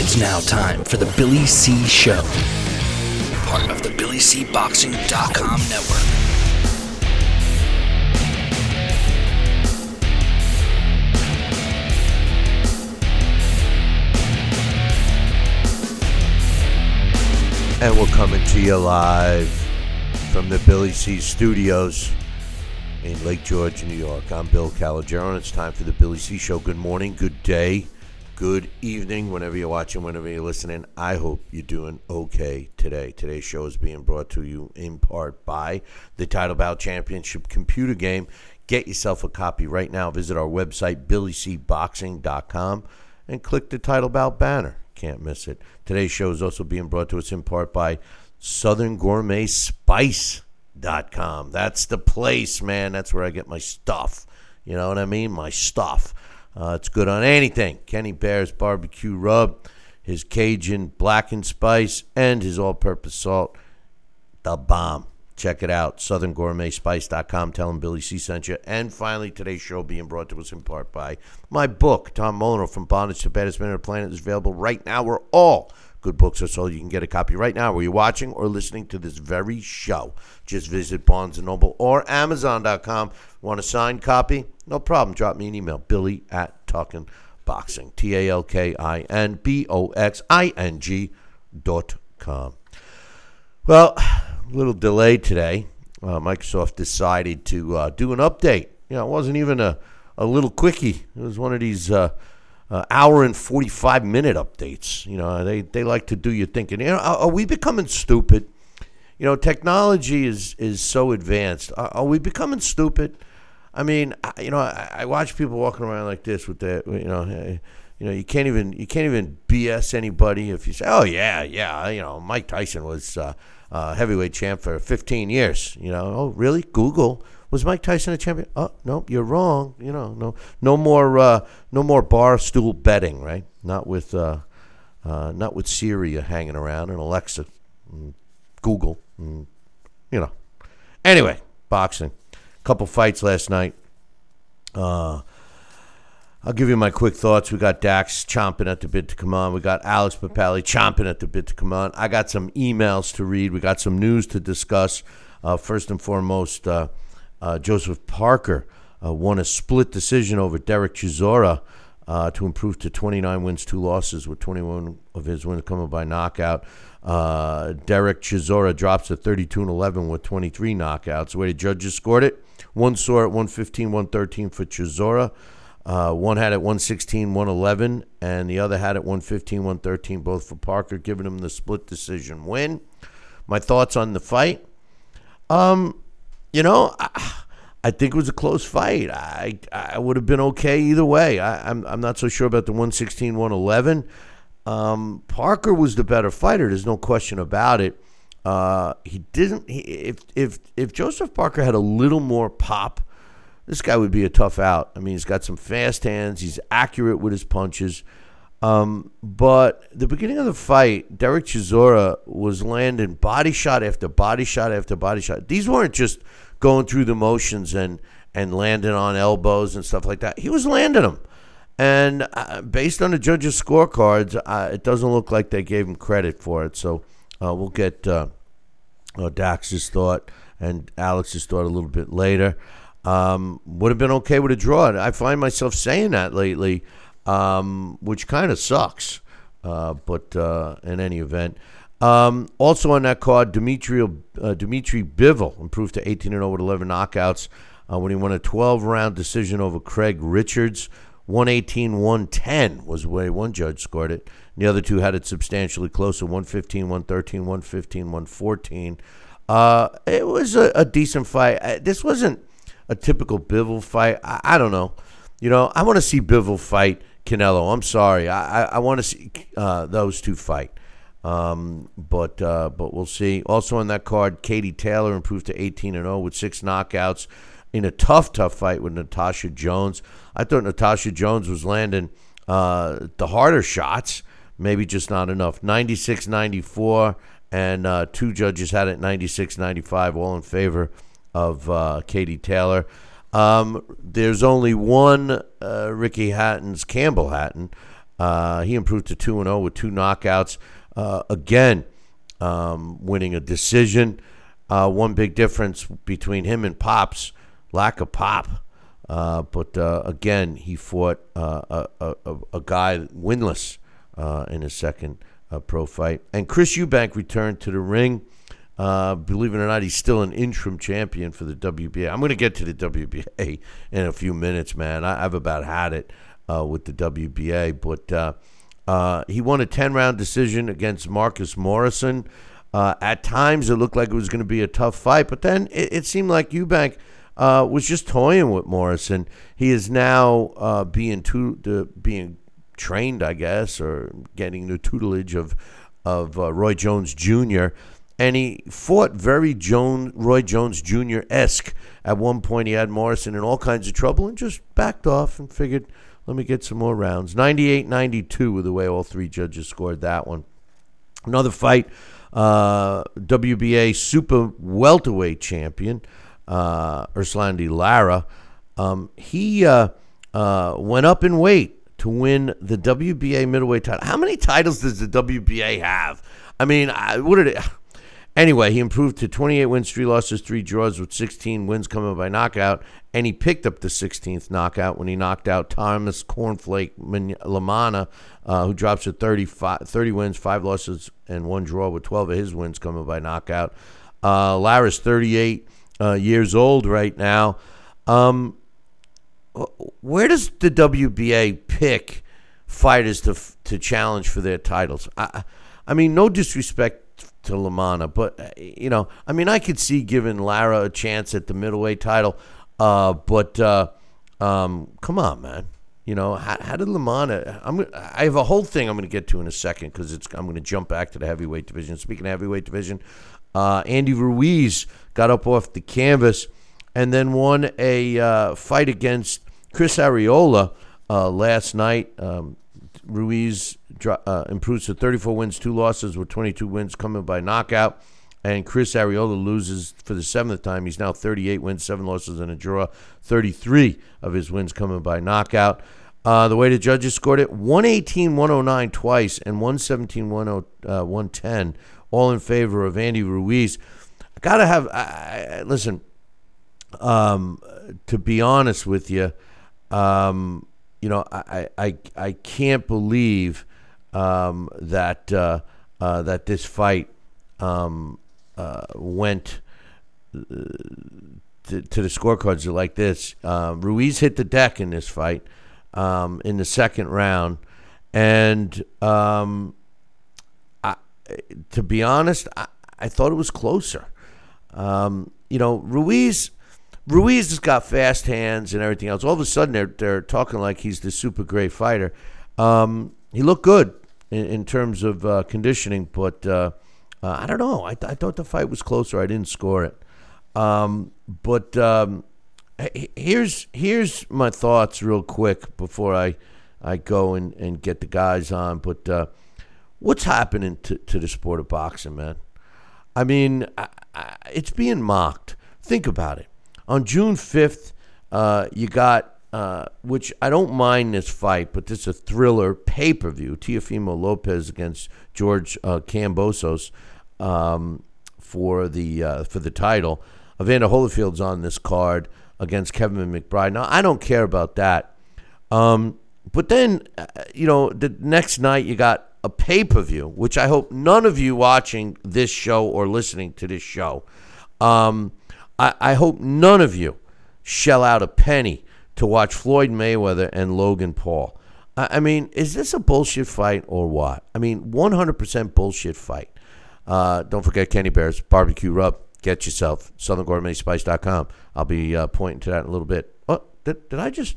It's now time for the Billy C Show, part of the BillyCBoxing.com network. And we're coming to you live from the Billy C Studios in Lake George, New York. I'm Bill Calogero, and it's time for the Billy C Show. Good morning, good day, good evening, whenever you're watching, whenever you're listening. I hope you're doing okay today. Today's show is being brought to you in part by the Title Bout Championship computer game. Get yourself a copy right now. Visit our website, billycboxing.com, and click the Title Bout banner. Can't miss it. Today's show is also being brought to us in part by Southern Gourmet. That's the place, man. That's where I get my stuff. You know what I mean? My stuff. Uh, it's good on anything. Kenny Bear's barbecue rub, his Cajun blackened spice, and his all purpose salt. The bomb. Check it out. SouthernGourmetSpice.com. Tell them Billy C sent you. And finally, today's show being brought to us in part by my book, Tom Molineaux, From Bondage to Baddest Man on the Planet, is available right now We're all good books are sold. You can get a copy right now where you're watching or listening to this very show. Just visit Barnes & Noble or Amazon.com. Want a signed copy? No problem. Drop me an email. Billy at Talkin' Boxing. T-A-L-K-I-N-B-O-X-I-N-G dot com. Well, a little delay today. Uh, Microsoft decided to uh, do an update. You know, it wasn't even a, a little quickie. It was one of these uh, uh, hour and 45 minute updates. You know, they, they like to do you thinking, you know, are, are we becoming stupid? You know, technology is, is so advanced. Are, are we becoming stupid? I mean, I, you know, I, I watch people walking around like this with that, you know, eh, you know, you can't even you can't even BS anybody if you say, "Oh yeah, yeah," you know, Mike Tyson was uh, uh, heavyweight champ for 15 years. You know, oh really? Google was Mike Tyson a champion? Oh no, you're wrong. You know, no, no more, uh, no more bar stool betting, right? Not with, uh, uh, not with Siri hanging around and Alexa, and Google, and, you know. Anyway, boxing, couple fights last night. Uh, I'll give you my quick thoughts. We got Dax chomping at the bit to come on. We got Alex Papali chomping at the bit to come on. I got some emails to read. We got some news to discuss. Uh, first and foremost, uh, uh, Joseph Parker uh, won a split decision over Derek Chisora uh, to improve to 29 wins, two losses, with 21 of his wins coming by knockout. Uh, Derek Chisora drops to 32 and 11 with 23 knockouts. The way the judges scored it, one saw at 115, 113 for Chisora. Uh, one had at 116, 111, and the other had at 115, 113, both for Parker, giving him the split decision win. My thoughts on the fight? Um, you know, I, I think it was a close fight. I I would have been okay either way. I, I'm I'm not so sure about the 116, 111. Um, Parker was the better fighter. There's no question about it. Uh, he didn't. He, if if if Joseph Parker had a little more pop this guy would be a tough out. I mean, he's got some fast hands. He's accurate with his punches. Um, but the beginning of the fight, Derek Chisora was landing body shot after body shot after body shot. These weren't just going through the motions and and landing on elbows and stuff like that. He was landing them. And uh, based on the judges' scorecards, uh, it doesn't look like they gave him credit for it. So uh, we'll get uh, uh, Dax's thought and Alex's thought a little bit later. Um, would have been okay with a draw. I find myself saying that lately, um, which kind of sucks. Uh, but uh, in any event, um, also on that card, Dimitri uh, Dimitri Bivol improved to 18 and 0 with 11 knockouts uh, when he won a 12 round decision over Craig Richards. 118 110 was the way one judge scored it. The other two had it substantially closer 115 113, 115 114. Uh, it was a, a decent fight. This wasn't a typical Bivol fight. I, I don't know. You know, I want to see Bivol fight Canelo. I'm sorry. I, I, I want to see uh, those two fight. Um, but uh, but we'll see. Also on that card, Katie Taylor improved to 18 and 0 with six knockouts in a tough, tough fight with Natasha Jones. I thought Natasha Jones was landing uh, the harder shots, maybe just not enough. 96 94, and uh, two judges had it 96 95, all in favor of uh, Katie Taylor. Um, there's only one uh, Ricky Hatton's Campbell Hatton Uh, he improved to 2 0 with two knockouts. Uh, again, um, winning a decision. Uh, one big difference between him and Pops, lack of pop. Uh, but uh, again, he fought a, a, a, guy winless in his second pro fight. And Chris Eubank returned to the ring. Believe it or not, he's still an interim champion for the WBA. I'm going to get to the WBA in a few minutes, man. I, have about had it with the WBA. But he won a 10 round decision against Marcus Morrison. at times, it looked like it was going to be a tough fight, but then it, it seemed like Eubank uh, was just toying with Morrison. He is now uh, being to, being trained, I guess, or getting the tutelage of of uh, Roy Jones Jr. And he fought very Jones, Roy Jones Jr. esque. At one point, he had Morrison in all kinds of trouble and just backed off and figured, let me get some more rounds. 98 92 with the way all three judges scored that one. Another fight, uh, WBA super welterweight champion uh, Erislandy Lara, um, he uh, uh, went up in weight to win the WBA middleweight title. How many titles does the WBA have? I mean, I, what did it? Anyway, he improved to 28 wins, three losses, three draws, with 16 wins coming by knockout, and he picked up the 16th knockout when he knocked out Thomas Cornflake LaManna, uh, who drops to 30, 30 wins, five losses, and one draw, with 12 of his wins coming by knockout. Uh, Lara's 38 uh, years old right now. Um, where does the WBA pick fighters to to challenge for their titles? I, I mean, no disrespect to LaManna, but uh, you know, I mean, I could see giving Lara a chance at the middleweight title, uh, but uh, um, come on, man. You know, how, how did LaManna? I'm. I have a whole thing I'm going to get to in a second because it's. I'm going to jump back to the heavyweight division. Speaking of heavyweight division, uh, Andy Ruiz got up off the canvas and then won a uh, fight against Chris Arreola uh, last night. Um, Ruiz uh, improves to 34 wins, two losses, with 22 wins coming by knockout. And Chris Arreola loses for the seventh time. He's now 38 wins, seven losses, and a draw. 33 of his wins coming by knockout. Uh, the way the judges scored it 118 109 twice and 117 110 all in favor of Andy Ruiz. I gotta have. I, I, listen, um, to be honest with you, um, you know, I, I, I can't believe um, that uh, uh, that this fight um, uh, went uh, to, to, the scorecards like this. Uh, Ruiz hit the deck in this fight um, in the second round, and um, to be honest, I, I thought it was closer. Um, you know, Ruiz. Ruiz has got fast hands and everything else. All of a sudden, they're they're talking like he's the super great fighter. Um, he looked good in, in terms of uh, conditioning, but uh, uh, I don't know. I, th- I thought the fight was closer. I didn't score it. Um, but um, here's here's my thoughts real quick before I I go and, and get the guys on. But uh, what's happening to, to the sport of boxing, man? I mean, I, I, it's being mocked. Think about it. On June 5th, uh, you got, uh, which I don't mind this fight, but this is a thriller pay per view Teofimo Lopez against George uh, Kambosos um, for, the, uh, for the title. Evander Holyfield's on this card against Kevin McBride. Now, I don't care about that. Um, but then, uh, you know, the next night you got a pay per view, which I hope none of you watching this show or listening to this show, um, I, I hope none of you shell out a penny to watch Floyd Mayweather and Logan Paul. I, I mean, is this a bullshit fight or what? I mean, 100% bullshit fight. Uh, don't forget Kenny Bears barbecue rub. Get yourself southerngourmetspice.com. I'll be uh, pointing to that in a little bit. Oh, did, did I just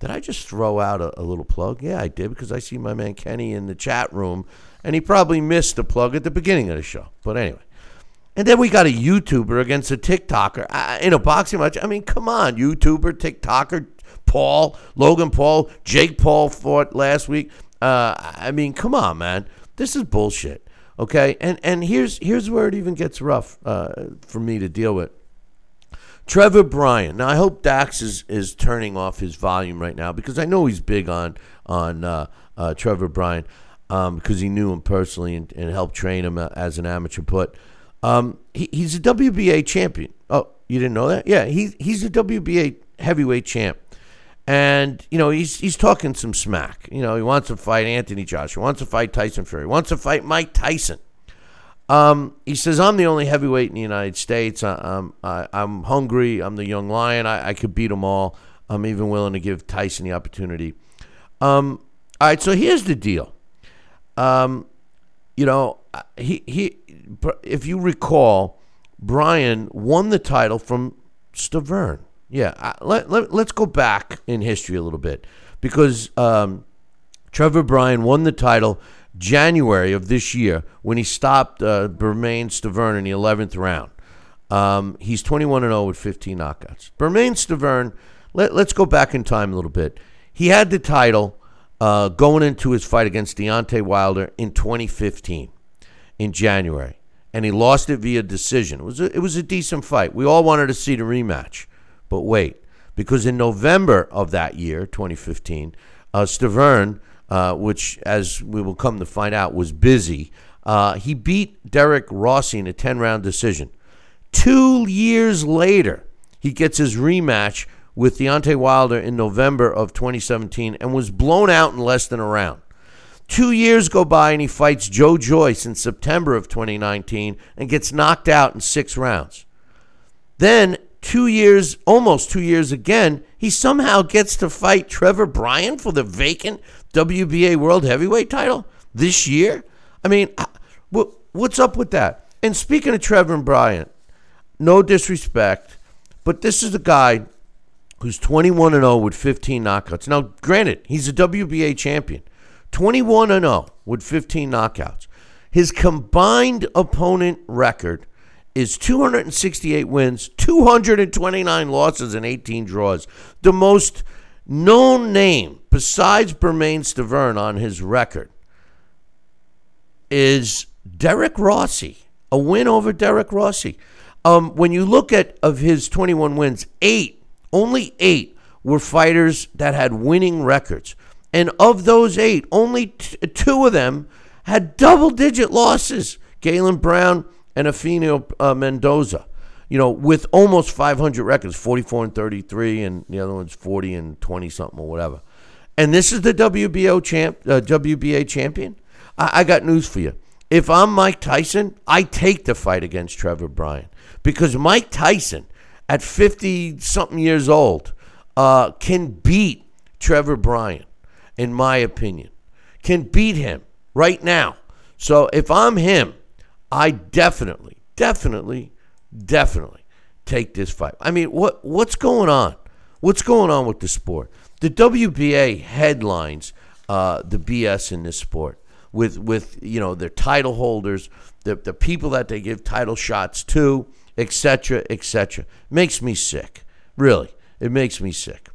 did I just throw out a, a, little plug? Yeah, I did because I see my man Kenny in the chat room, and he probably missed the plug at the beginning of the show. But anyway. And then we got a YouTuber against a TikToker uh, in a boxing match. I mean, come on, YouTuber, TikToker, Paul, Logan Paul, Jake Paul fought last week. Uh, I mean, come on, man. This is bullshit. Okay, and and here's here's where it even gets rough uh, for me to deal with. Trevor Bryan. Now I hope Dax is, is turning off his volume right now because I know he's big on on uh, uh, Trevor Bryan, um, because he knew him personally and, and helped train him uh, as an amateur. But um, he, he's a WBA champion. Oh, you didn't know that? Yeah, he's he's a WBA heavyweight champ. And you know he's he's talking some smack. You know he wants to fight Anthony Joshua, wants to fight Tyson Fury, wants to fight Mike Tyson. Um, he says, I'm the only heavyweight in the United States. I, I'm, I, I'm hungry. I'm the young lion. I, I could beat them all. I'm even willing to give Tyson the opportunity. Um, all right, so here's the deal. Um, you know, he, he, if you recall, Bryan won the title from Stiverne. Yeah, let, let, let's go back in history a little bit because um, Trevor Bryan won the title January of this year when he stopped uh, Bermane Stiverne in the 11th round. Um, he's 21 and 0 with 15 knockouts. Bermane Stiverne, let, us go back in time a little bit. He had the title uh, going into his fight against Deontay Wilder in 2015 in January, and he lost it via decision. It was a, it was a decent fight. We all wanted to see the rematch, but wait, because in November of that year, 2015, uh, Stiverne uh, which, as we will come to find out, was busy. Uh, he beat Derric Rossy in a 10 round decision. Two years later, he gets his rematch with Deontay Wilder in November of 2017 and was blown out in less than a round. Two years go by and he fights Joe Joyce in September of 2019 and gets knocked out in six rounds. Then, two years, almost two years again, he somehow gets to fight Trevor Bryan for the vacant WBA World Heavyweight title this year? I mean, uh, what's up with that? And speaking of Trevor and Bryan, no disrespect, but this is a guy who's 21 and 0 with 15 knockouts. Now, granted, he's a WBA champion. 21 and 0 with 15 knockouts. His combined opponent record is 268 wins, 229 losses, and 18 draws. The most known name besides Bermane Stiverne on his record is Derric Rossy. A win over Derric Rossy. Um, when you look at of his 21 wins, eight, only eight were fighters that had winning records. And of those eight, only t- two of them had double digit losses Galen Brown and Eufemio uh, Mendoza you know, with almost 500 records, 44 and 33, and the other one's 40 and 20 something or whatever. And this is the WBO champ, uh, WBA champion. I, I got news for you. If I'm Mike Tyson, I take the fight against Trevor Bryan because Mike Tyson, at 50 something years old, uh, can beat Trevor Bryan, in my opinion. Can beat him right now. So if I'm him, I definitely, definitely definitely take this fight. I mean, what what's going on? What's going on with the sport? The WBA headlines uh, the BS in this sport with with you know their title holders, the the people that they give title shots to, etc. etc. Makes me sick. Really, it makes me sick.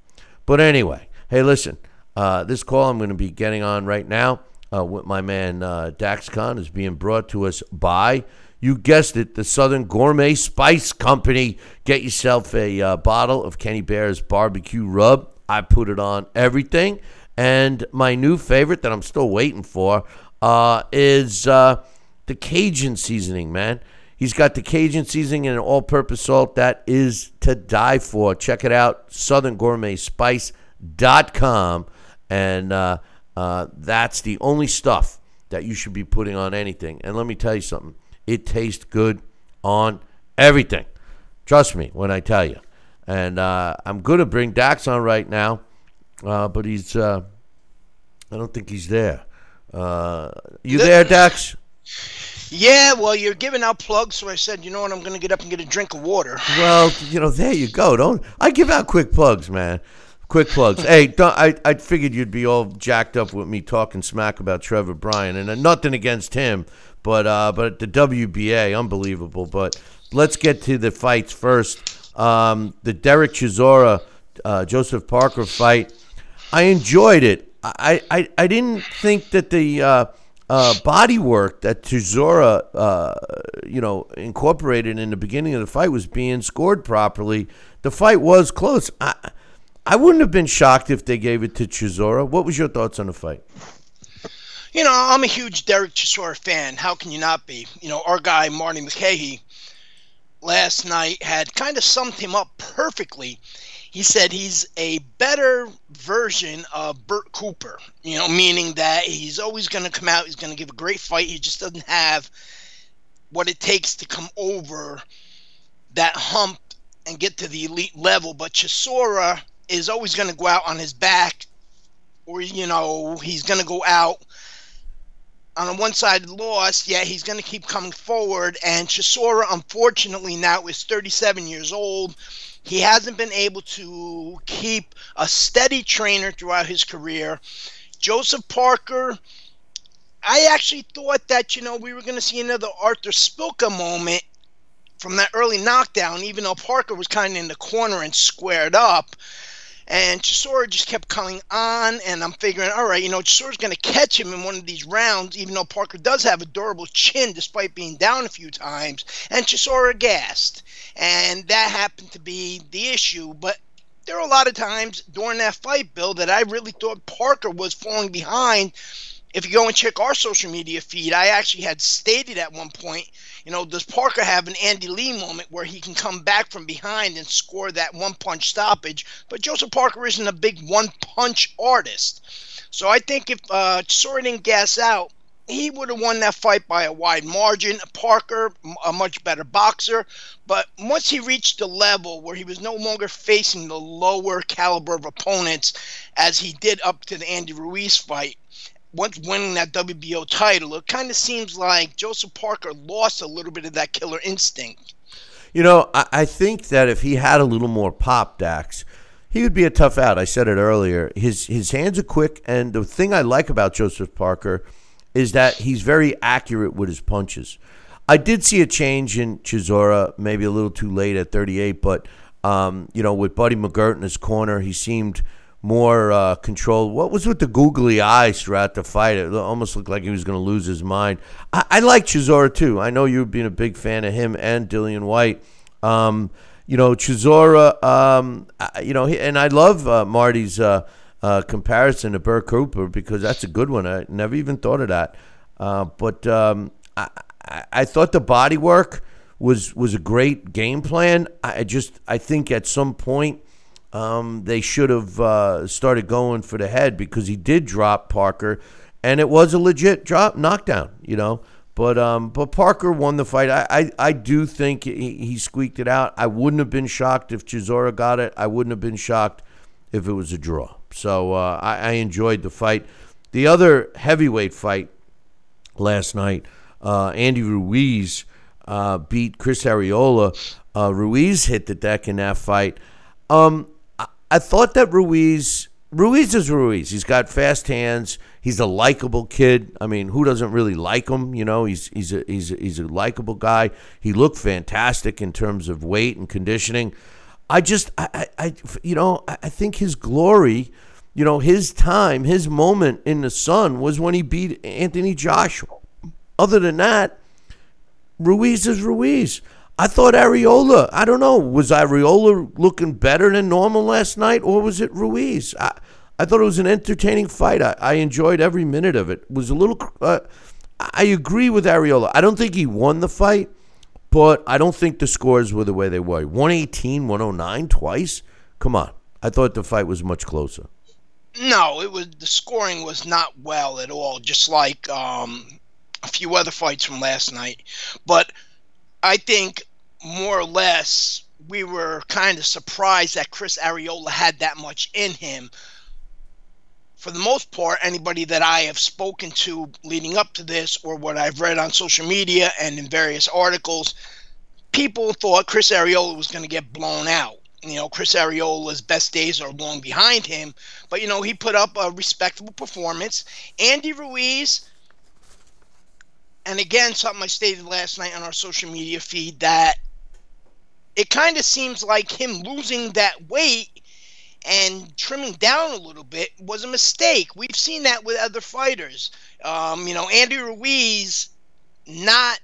But anyway, hey, listen. Uh, this call I'm going to be getting on right now uh, with my man uh, Dax Khan is being brought to us by you guessed it, the Southern Gourmet Spice Company. Get yourself a uh, bottle of Kenny Bear's barbecue rub. I put it on everything. And my new favorite that I'm still waiting for uh, is uh, the Cajun seasoning, man. He's got the Cajun seasoning and an all purpose salt that is to die for. Check it out, southerngourmetspice.com. And uh, uh, that's the only stuff that you should be putting on anything. And let me tell you something it tastes good on everything. Trust me when I tell you. And uh, I'm going to bring Dax on right now, uh, but he's, uh, I don't think he's there. Uh, you there, Dax? Yeah, well, you're giving out plugs, so I said, you know what, I'm going to get up and get a drink of water. Well, you know, there you go. Don't I give out quick plugs, man? Quick plugs. hey, I I figured you'd be all jacked up with me talking smack about Trevor Bryan, and uh, nothing against him, but uh, but the WBA, unbelievable. But let's get to the fights first. Um, the Derek Chisora, uh, Joseph Parker fight. I enjoyed it. I, I, I didn't think that the uh, uh, body work that Chisora, uh, you know, incorporated in the beginning of the fight was being scored properly. The fight was close. I, I wouldn't have been shocked if they gave it to Chisora. What was your thoughts on the fight? you know, I'm a huge Derek Chisora fan. How can you not be? You know, our guy Marty McKay last night had kind of summed him up perfectly. He said he's a better version of Bert Cooper, you know, meaning that he's always going to come out, he's going to give a great fight. He just doesn't have what it takes to come over that hump and get to the elite level. But Chisora is always going to go out on his back, or, you know, he's going to go out on a one-sided loss, yet he's going to keep coming forward. And Chisora, unfortunately, now is 37 years old. He hasn't been able to keep a steady trainer throughout his career. Joseph Parker, I actually thought that, you know, we were going to see another Artur Szpilka moment from that early knockdown, even though Parker was kind of in the corner and squared up. And Chisora just kept coming on, and I'm figuring, all right, you know, Chisora's going to catch him in one of these rounds, even though Parker does have a durable chin despite being down a few times. And Chisora gassed. And that happened to be the issue. But there are a lot of times during that fight, Bill, that I really thought Parker was falling behind. If you go and check our social media feed, I actually had stated at one point you know, does Parker have an Andy Lee moment where he can come back from behind and score that one punch stoppage? But Joseph Parker isn't a big one punch artist. So I think if uh, Sora didn't gas out, he would have won that fight by a wide margin. Parker, a much better boxer, but once he reached the level where he was no longer facing the lower caliber of opponents as he did up to the Andy Ruiz fight, once winning that WBO title, it kind of seems like Joseph Parker lost a little bit of that killer instinct. You know, I, I think that if he had a little more pop, Dax, he would be a tough out. I said it earlier. His his hands are quick, and the thing I like about Joseph Parker is that he's very accurate with his punches. I did see a change in Chisora, maybe a little too late at 38, but um, you know, with Buddy McGirt in his corner, he seemed more uh, control. What was with the googly eyes throughout the fight? It almost looked like he was going to lose his mind. I, I like Chisora too. I know you've been a big fan of him and Dillian Whyte. Um, you know, Chisora, um, you know, and I love uh, Marty's uh, uh, comparison to Bert Cooper because that's a good one. I never even thought of that. Uh, but um, I, I thought the body work was was a great game plan. I just I think at some point um, they should have uh, started going for the head because he did drop Parker, and it was a legit drop knockdown, you know. But um, but Parker won the fight. I, I, I do think he, he squeaked it out. I wouldn't have been shocked if Chisora got it. I wouldn't have been shocked if it was a draw. So uh, I, I enjoyed the fight. The other heavyweight fight last night, uh, Andy Ruiz uh, beat Chris Arreola. Uh, Ruiz hit the deck in that fight. Um, I thought that Ruiz Ruiz is Ruiz. He's got fast hands. He's a likable kid. I mean, who doesn't really like him? You know, he's he's a he's a, he's a likable guy. He looked fantastic in terms of weight and conditioning. I just I, I you know I think his glory, you know, his time, his moment in the sun was when he beat Anthony Joshua. Other than that, Ruiz is Ruiz. I thought Arreola, I don't know, was Arreola looking better than normal last night or was it Ruiz? I, I thought it was an entertaining fight. I, I enjoyed every minute of it. was a little, uh, I agree with Arreola. I don't think he won the fight, but I don't think the scores were the way they were. 118, 109 twice? Come on. I thought the fight was much closer. No, it was the scoring was not well at all, just like um, a few other fights from last night. But I think more or less we were kind of surprised that Chris Arreola had that much in him. For the most part, anybody that I have spoken to leading up to this, or what I've read on social media and in various articles, people thought Chris Arreola was going to get blown out. You know, Chris Arreola's best days are long behind him, but you know, he put up a respectable performance. Andy Ruiz, and again, something I stated last night on our social media feed that it kind of seems like him losing that weight and trimming down a little bit was a mistake. We've seen that with other fighters. Um, you know, Andy Ruiz, not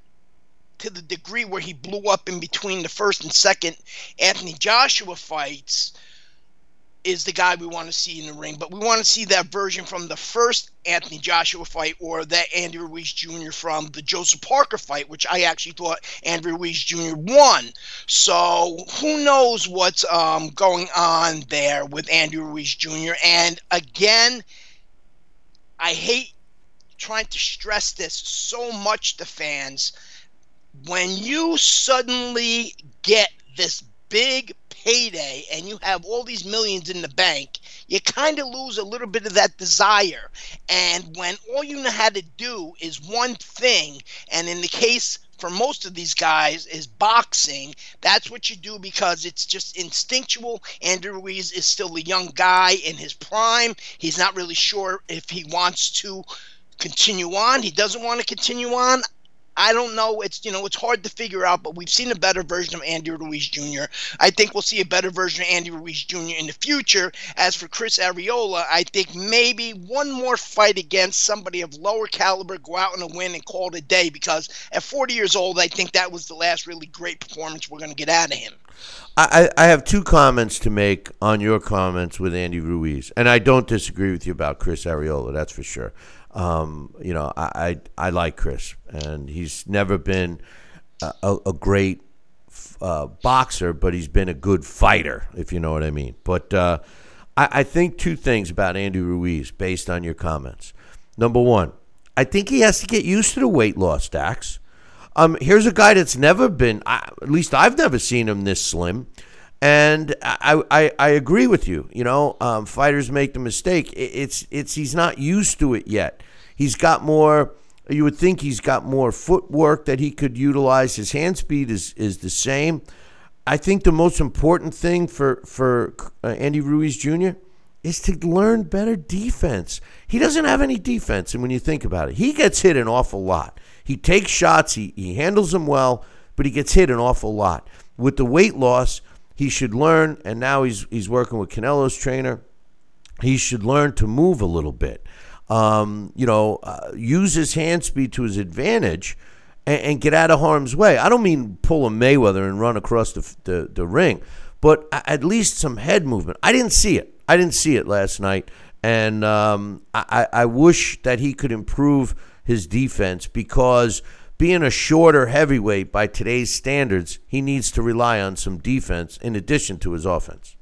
to the degree where he blew up in between the first and second Anthony Joshua fights, is the guy we want to see in the ring, but we want to see that version from the first Anthony Joshua fight or that Andy Ruiz Jr. from the Joseph Parker fight, which I actually thought Andy Ruiz Jr. won. So who knows what's um, going on there with Andy Ruiz Jr. And again, I hate trying to stress this so much to fans. When you suddenly get this big payday and you have all these millions in the bank, you kind of lose a little bit of that desire. And when all you know how to do is one thing, and in the case for most of these guys is boxing. That's what you do because it's just instinctual. Andrew Ruiz is still a young guy in his prime. He's not really sure if he wants to continue on. He doesn't want to continue on. I don't know. It's you know it's hard to figure out, but we've seen a better version of Andy Ruiz Jr. I think we'll see a better version of Andy Ruiz Jr. in the future. As for Chris Arreola, I think maybe one more fight against somebody of lower caliber, go out and win and call it a day. Because at 40 years old, I think that was the last really great performance we're going to get out of him. I, I have two comments to make on your comments with Andy Ruiz, and I don't disagree with you about Chris Arreola. That's for sure. Um, you know, I, I, I like Chris, and he's never been a, a great uh, boxer, but he's been a good fighter, if you know what I mean. But uh, I, I think two things about Andy Ruiz based on your comments. Number one, I think he has to get used to the weight loss, Dax. Um, here's a guy that's never been, at least I've never seen him this slim. And I, I, I agree with you. You know, um, fighters make the mistake. It's it's he's not used to it yet. He's got more. You would think he's got more footwork that he could utilize. His hand speed is is the same. I think the most important thing for for uh, Andy Ruiz Jr. is to learn better defense. He doesn't have any defense, and when you think about it, he gets hit an awful lot. He takes shots. He he handles them well, but he gets hit an awful lot. With the weight loss he should learn, and now he's he's working with Canelo's trainer. He should learn to move a little bit. Um, you know, uh, use his hand speed to his advantage and, and, get out of harm's way. I don't mean pull a Mayweather and run across the, the, the ring, but at least some head movement. I didn't see it. I didn't see it last night. And um, I, I wish that he could improve his defense because – being a shorter heavyweight by today's standards, he needs to rely on some defense in addition to his offense.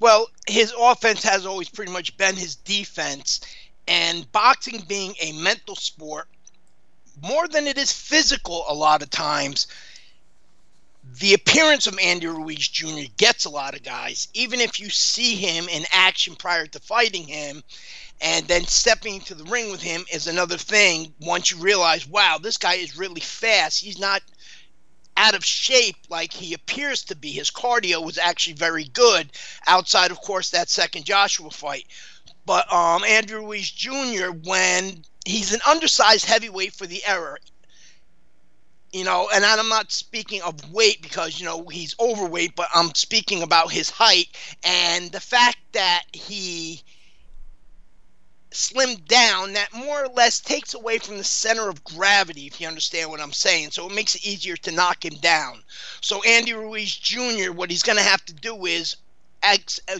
Well, his offense has always pretty much been his defense, and boxing being a mental sport, more than it is physical, a lot of times, the appearance of Andy Ruiz Jr. gets a lot of guys. Even if you see him in action prior to fighting him, and then stepping into the ring with him is another thing once you realize, wow, this guy is really fast. He's not out of shape like he appears to be. His cardio was actually very good outside, of course, that second Joshua fight. But um, Andrew Ruiz Jr., when he's an undersized heavyweight for the era, you know, and I'm not speaking of weight because, you know, he's overweight, but I'm speaking about his height and the fact that he slimmed down, that more or less takes away from the center of gravity, if you understand what I'm saying. So it makes it easier to knock him down. So Andy Ruiz Jr., what he's going to have to do is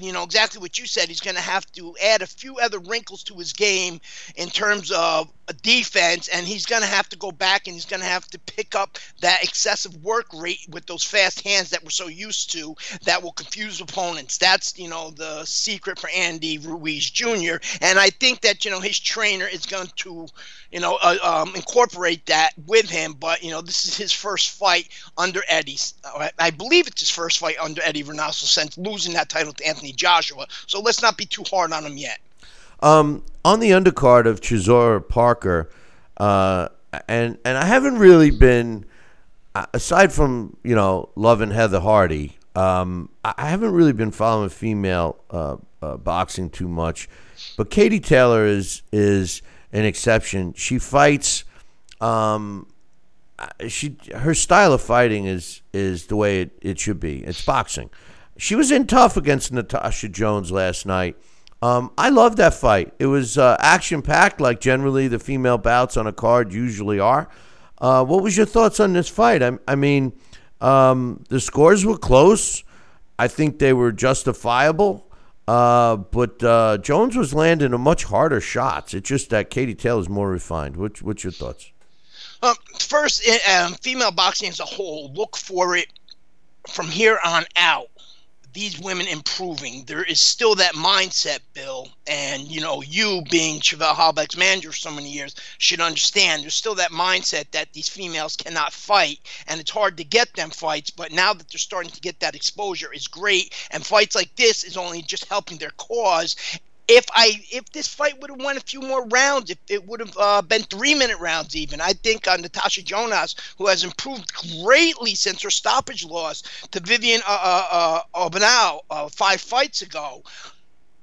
you know exactly what you said. He's going to have to add a few other wrinkles to his game in terms of a defense, and he's going to have to go back and he's going to have to pick up that excessive work rate with those fast hands that we're so used to that will confuse opponents. That's you know the secret for Andy Ruiz Jr. And I think that you know his trainer is going to you know uh, um, incorporate that with him. But you know this is his first fight under Eddie. I believe it's his first fight under Eddie Reynoso since losing that title to Anthony Joshua. So let's not be too hard on him yet. Um, on the undercard of Chisora Parker, uh, and and I haven't really been, aside from you know loving Heather Hardy, um, I haven't really been following female uh, uh, boxing too much. But Katie Taylor is is an exception. She fights. Um, she her style of fighting is is the way it, it should be. It's boxing. She was in tough against Natasha Jones last night. Um, I love that fight. It was uh, action packed, like generally the female bouts on a card usually are. Uh, what was your thoughts on this fight? I, I mean, um, the scores were close. I think they were justifiable. Uh, but uh, Jones was landing a much harder shots. It's just that Katie Taylor is more refined. What's what's your thoughts? Um, first, um, female boxing as a whole, look for it from here on out these women improving. There is still that mindset, Bill, and you know, you being Chevelle Hallback's manager for so many years should understand. There's still that mindset that these females cannot fight, and it's hard to get them fights. But now that they're starting to get that exposure, is great, and fights like this is only just helping their cause if I if this fight would have won a few more rounds, if it would have uh, been three minute rounds even, I think uh, Natasha Jonas, who has improved greatly since her stoppage loss to Vivian uh, uh, uh, uh five fights ago,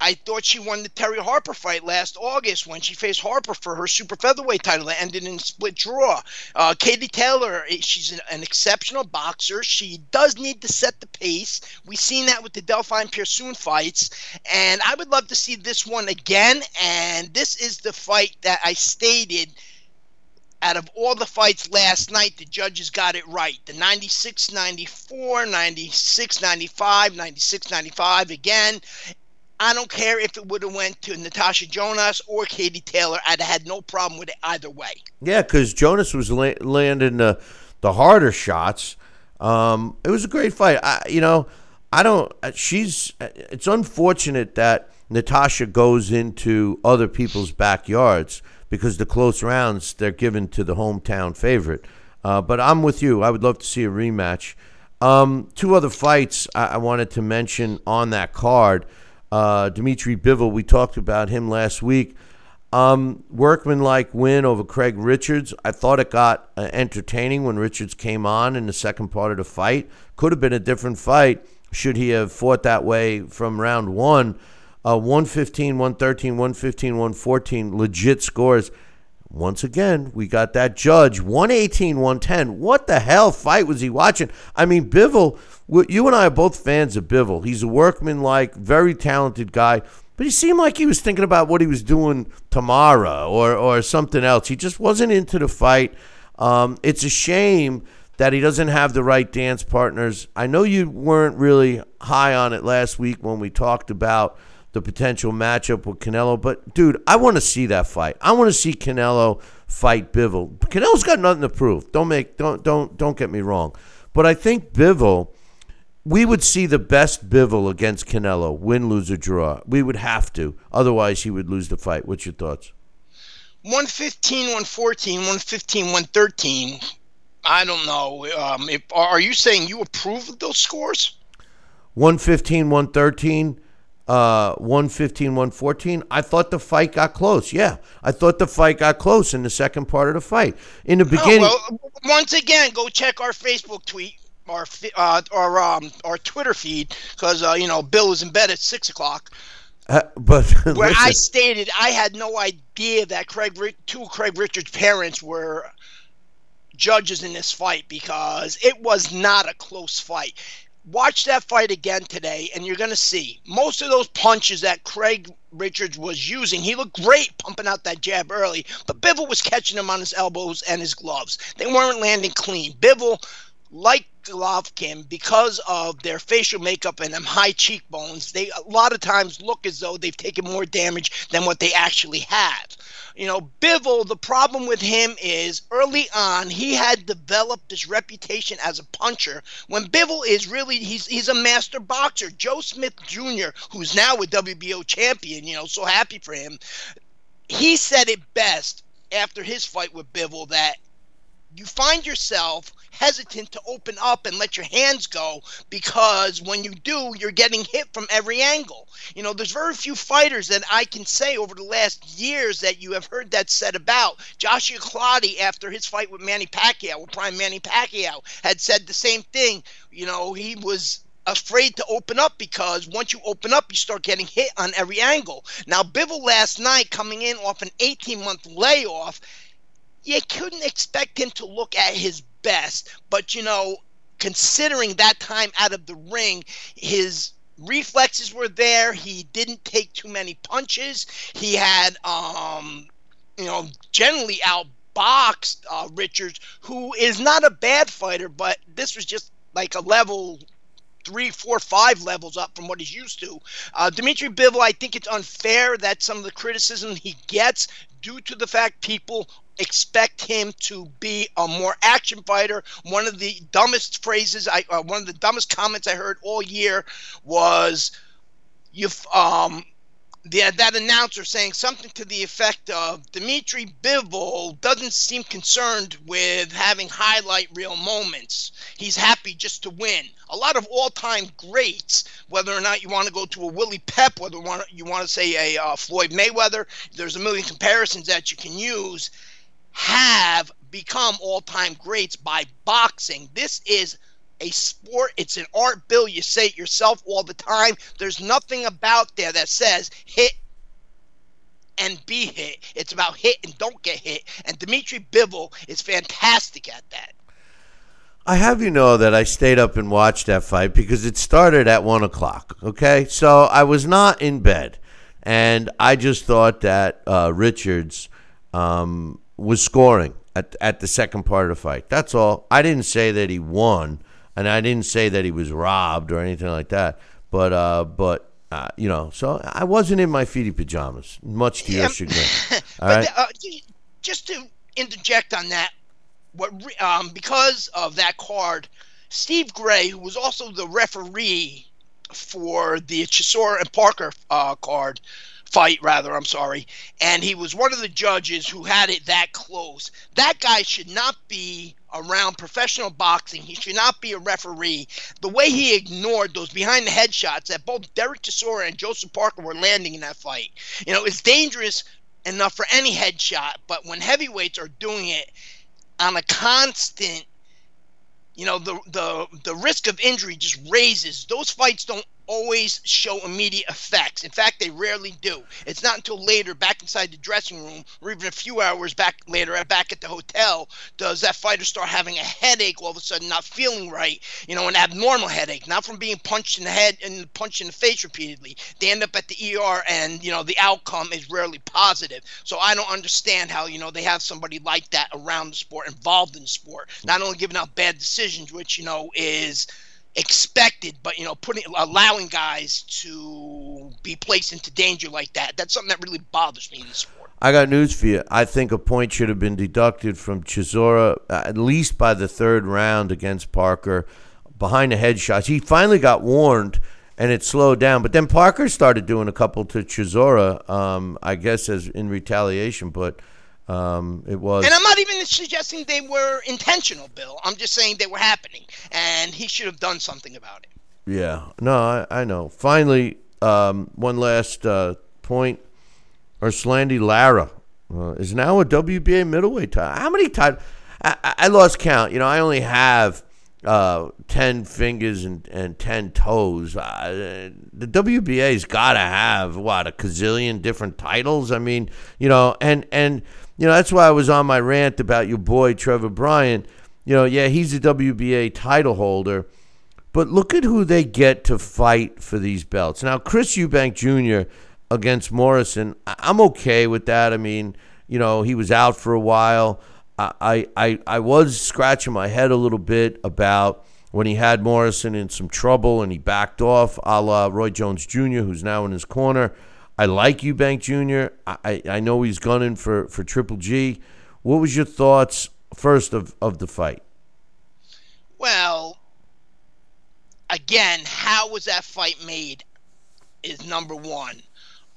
I thought she won the Terry Harper fight last August when she faced Harper for her super featherweight title that ended in split draw. Uh, Katie Taylor, eh, she's an, an, exceptional boxer. She does need to set the pace. We've seen that with the Delfine Persoon fights, and I would love to see this one again. And this is the fight that I stated out of all the fights last night, the judges got it right. The 96 94, 96 95, 96 95 again. I don't care if it would have went to Natasha Jonas or Katie Taylor. I'd have had no problem with it either way. Yeah, because Jonas was la- landing the, the harder shots. Um, it was a great fight. I, you know, I don't. Uh, she's. Uh, it's unfortunate that Natasha goes into other people's backyards because the close rounds they're given to the hometown favorite. Uh, but I'm with you. I would love to see a rematch. Um, two other fights I, I wanted to mention on that card. Uh, Dimitri Bivol, we talked about him last week. Um, workman-like win over Craig Richards. I thought it got uh, entertaining when Richards came on in the second part of the fight. Could have been a different fight should he have fought that way from round one. Uh, 115, 113, 115, 114, legit scores. Once again, we got that judge 118, 110. What the hell fight was he watching? I mean, Bivol you and I are both fans of Bivol. He's a workman-like, very talented guy, but he seemed like he was thinking about what he was doing tomorrow or or something else. He just wasn't into the fight. Um, it's a shame that he doesn't have the right dance partners. I know you weren't really high on it last week when we talked about the potential matchup with Canelo, but dude, I want to see that fight. I want to see Canelo fight Bivol. Canelo's got nothing to prove. Don't make don't don't don't get me wrong, but I think Bivol we would see the best Bivol against Canelo, win, lose, or draw. We would have to. Otherwise, he would lose the fight. What's your thoughts? 115, 114, 115, 113. I don't know. Um, if, are you saying you approve of those scores? 115, 113, uh, 115, 114. I thought the fight got close. Yeah, I thought the fight got close in the second part of the fight. In the beginning. Oh, well, once again, go check our Facebook tweet our uh, our um, our Twitter feed because uh, you know Bill was in bed at six o'clock. Uh, but where listen. I stated I had no idea that Craig two Craig Richards' parents were judges in this fight because it was not a close fight. Watch that fight again today, and you're going to see most of those punches that Craig Richards was using. He looked great pumping out that jab early, but Bivol was catching him on his elbows and his gloves. They weren't landing clean. Bivol like Golovkin, because of their facial makeup and them high cheekbones, they a lot of times look as though they've taken more damage than what they actually have. You know, Bivol, the problem with him is early on he had developed this reputation as a puncher when Bivol is really he's he's a master boxer. Joe Smith Jr., who's now a WBO champion, you know, so happy for him. He said it best after his fight with Bivol that you find yourself hesitant to open up and let your hands go because when you do, you're getting hit from every angle. You know, there's very few fighters that I can say over the last years that you have heard that said about. Joshua Clottey, after his fight with Manny Pacquiao, with Prime Manny Pacquiao, had said the same thing. You know, he was afraid to open up because once you open up, you start getting hit on every angle. Now, Bivol last night coming in off an 18 month layoff, you couldn't expect him to look at his best. But, you know, considering that time out of the ring, his reflexes were there. He didn't take too many punches. He had, um, you know, generally outboxed uh, Richards, who is not a bad fighter, but this was just like a level three, four, five levels up from what he's used to. Uh, Dimitri Bivol, I think it's unfair that some of the criticism he gets due to the fact people expect him to be a more action fighter. One of the dumbest phrases, I uh, one of the dumbest comments I heard all year was, "You um." The, that announcer saying something to the effect of Dimitri Bivol doesn't seem concerned with having highlight reel moments. He's happy just to win. A lot of all-time greats, whether or not you want to go to a Willie Pep, whether you want to say a uh, Floyd Mayweather, there's a million comparisons that you can use have become all time greats by boxing. This is a sport, it's an art, Bill. You say it yourself all the time. There's nothing about there that says hit and be hit. It's about hit and don't get hit. And Dimitri Bivol is fantastic at that. I have you know that I stayed up and watched that fight because it started at one o'clock. Okay, so I was not in bed, and I just thought that uh, Richards um, was scoring at, at the second part of the fight. That's all. I didn't say that he won, and I didn't say that he was robbed or anything like that. But uh, but uh, you know, so I wasn't in my feety pajamas, much to your chagrin. All right. Uh, just to interject on that, what um, because of that card, Steve Gray, who was also the referee for the Chisora and Parker uh, card, fight rather i'm sorry. And he was one of the judges who had it that close. That guy should not be around professional boxing. He should not be a referee. The way he ignored those behind the head shots that both derek Chisora and joseph parker were landing in that fight. You know it's dangerous enough for any headshot but when heavyweights are doing it on a constant you know the the the risk of injury just raises. Those fights don't always show immediate effects. In fact, they rarely do. It's not until later, back inside the dressing room, or even a few hours back later, back at the hotel, does that fighter start having a headache all of a sudden, not feeling right. You know, an abnormal headache, not from being punched in the head and punched in the face repeatedly. They end up at the ER, and you know the outcome is rarely positive. So I don't understand how you know they have somebody like that around the sport, involved in the sport, not only giving out bad decisions, which you know is expected, but you know, putting allowing guys to be placed into danger like that. That's something that really bothers me in the sport. I got news for you. I think a point should have been deducted from Chisora uh, at least by the third round against Parker behind the headshots. He finally got warned and it slowed down, but then Parker started doing a couple to Chisora, um, I guess as in retaliation, but um, it was. And I'm not even suggesting they were intentional, Bill. I'm just saying they were happening, and he should have done something about it. Yeah, no, I, I know. Finally, um, one last uh, point. Erislandy Lara uh, is now a WBA middleweight title. How many titles? I, I, lost count. You know, I only have uh, 10 fingers and, and 10 toes. Uh, the WBA's got to have, what, a gazillion different titles? I mean, you know, and, and – you know, that's why I was on my rant about your boy Trevor Bryan. You know, yeah, he's a WBA title holder, but look at who they get to fight for these belts. Now, Chris Eubank Jr. against Morrison, I'm okay with that. I mean, you know, he was out for a while. I, I, I was scratching my head a little bit about when he had Morrison in some trouble and he backed off, a la Roy Jones Jr., who's now in his corner. I like Eubank Jr. I, I know he's gunning for, for Triple G. What was your thoughts first of, of the fight? Well, again, how was that fight made is number one.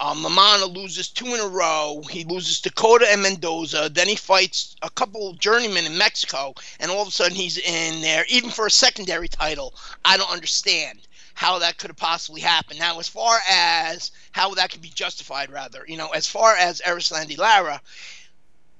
Um, LaManna loses two in a row. He loses Dakota and Mendoza. Then he fights a couple journeymen in Mexico, and all of a sudden he's in there, even for a secondary title. I don't understand how that could have possibly happened. Now, as far as how that could be justified, rather, you know, as far as Erislandy Lara,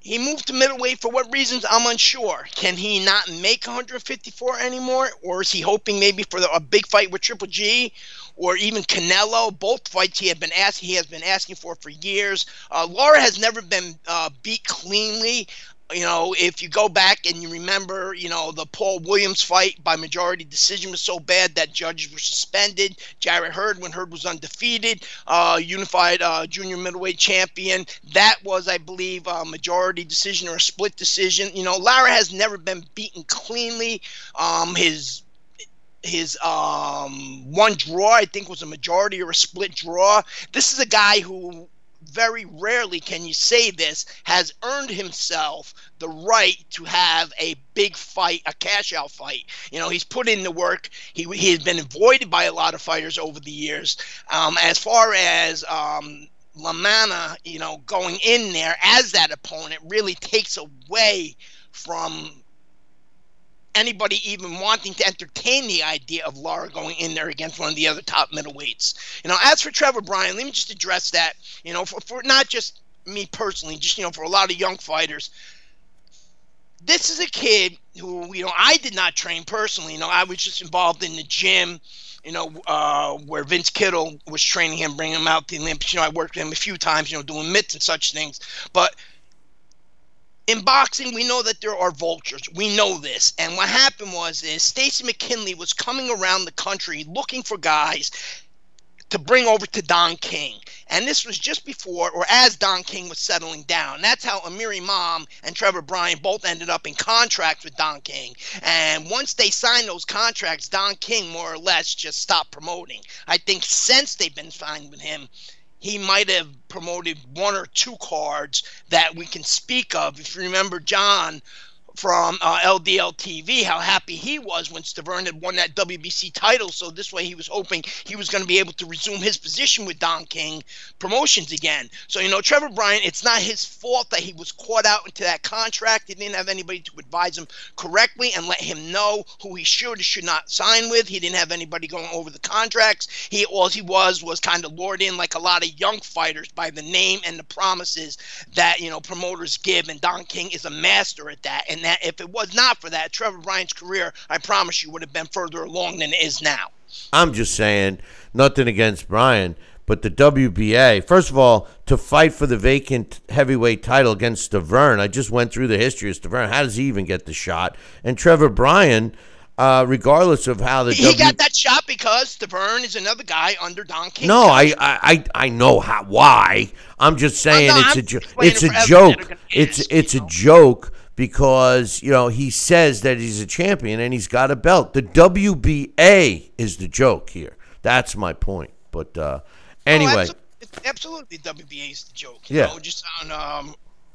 he moved to middleweight for what reasons I'm unsure. Can he not make 154 anymore, or is he hoping maybe for the, a big fight with Triple G, or even Canelo? Both fights he had been asking, he has been asking for for years. Uh, Lara has never been uh, beat cleanly you know, if you go back and you remember, you know, the Paul Williams fight by majority decision was so bad that judges were suspended. Jarrett Hurd, when Hurd was undefeated, uh, unified uh, junior middleweight champion, that was, I believe, a majority decision or a split decision. You know, Lara has never been beaten cleanly. Um, his his um, one draw, I think, was a majority or a split draw. This is a guy who very rarely can you say this has earned himself the right to have a big fight, a cash out fight. You know, he's put in the work. He, he has been avoided by a lot of fighters over the years. Um, as far as um, LaManna, you know, going in there as that opponent really takes away from anybody even wanting to entertain the idea of Lara going in there against one of the other top middleweights. You know, as for Trevor Bryan, let me just address that. You know, for, for not just me personally, just you know, for a lot of young fighters. This is a kid who, you know, I did not train personally. You know, I was just involved in the gym, you know, uh, where Vince Kittle was training him, bringing him out the Olympics. You know, I worked with him a few times, you know, doing mitts and such things. But in boxing, we know that there are vultures. We know this. And what happened was is Stacy McKinley was coming around the country looking for guys to bring over to Don King. And this was just before or as Don King was settling down. That's how Amir Imam and Trevor Bryan both ended up in contracts with Don King. And once they signed those contracts, Don King more or less just stopped promoting. I think since they've been signed with him, he might have promoted one or two cards that we can speak of. If you remember, John from uh, LDL TV how happy he was when Stiverne had won that WBC title. So this way he was hoping he was going to be able to resume his position with Don King promotions again. So, you know, Trevor Bryan, it's not his fault that he was caught out into that contract. He didn't have anybody to advise him correctly and let him know who he should or should not sign with. He didn't have anybody going over the contracts. He all he was was kind of lured in like a lot of young fighters by the name and the promises that, you know, promoters give. And Don King is a master at that. And that if it was not for that, Trevor Bryan's career, I promise you, would have been further along than it is now. I'm just saying, nothing against Bryan, but the WBA, first of all, to fight for the vacant heavyweight title against Stiverne, I just went through the history of Stiverne. How does he even get the shot? And Trevor Bryan, uh, regardless of how the he w- got that shot because Stiverne is another guy under Don King. No, I, I, I know how why. I'm just saying no, it's I'm a jo- it's a for everyone that joke. It's ask, it's you a joke because you know he says that he's a champion and he's got a belt. The WBA is the joke here. That's my point. But uh, Oh, anyway, it's absolutely, WBA is the joke. You Yeah. know, just on um,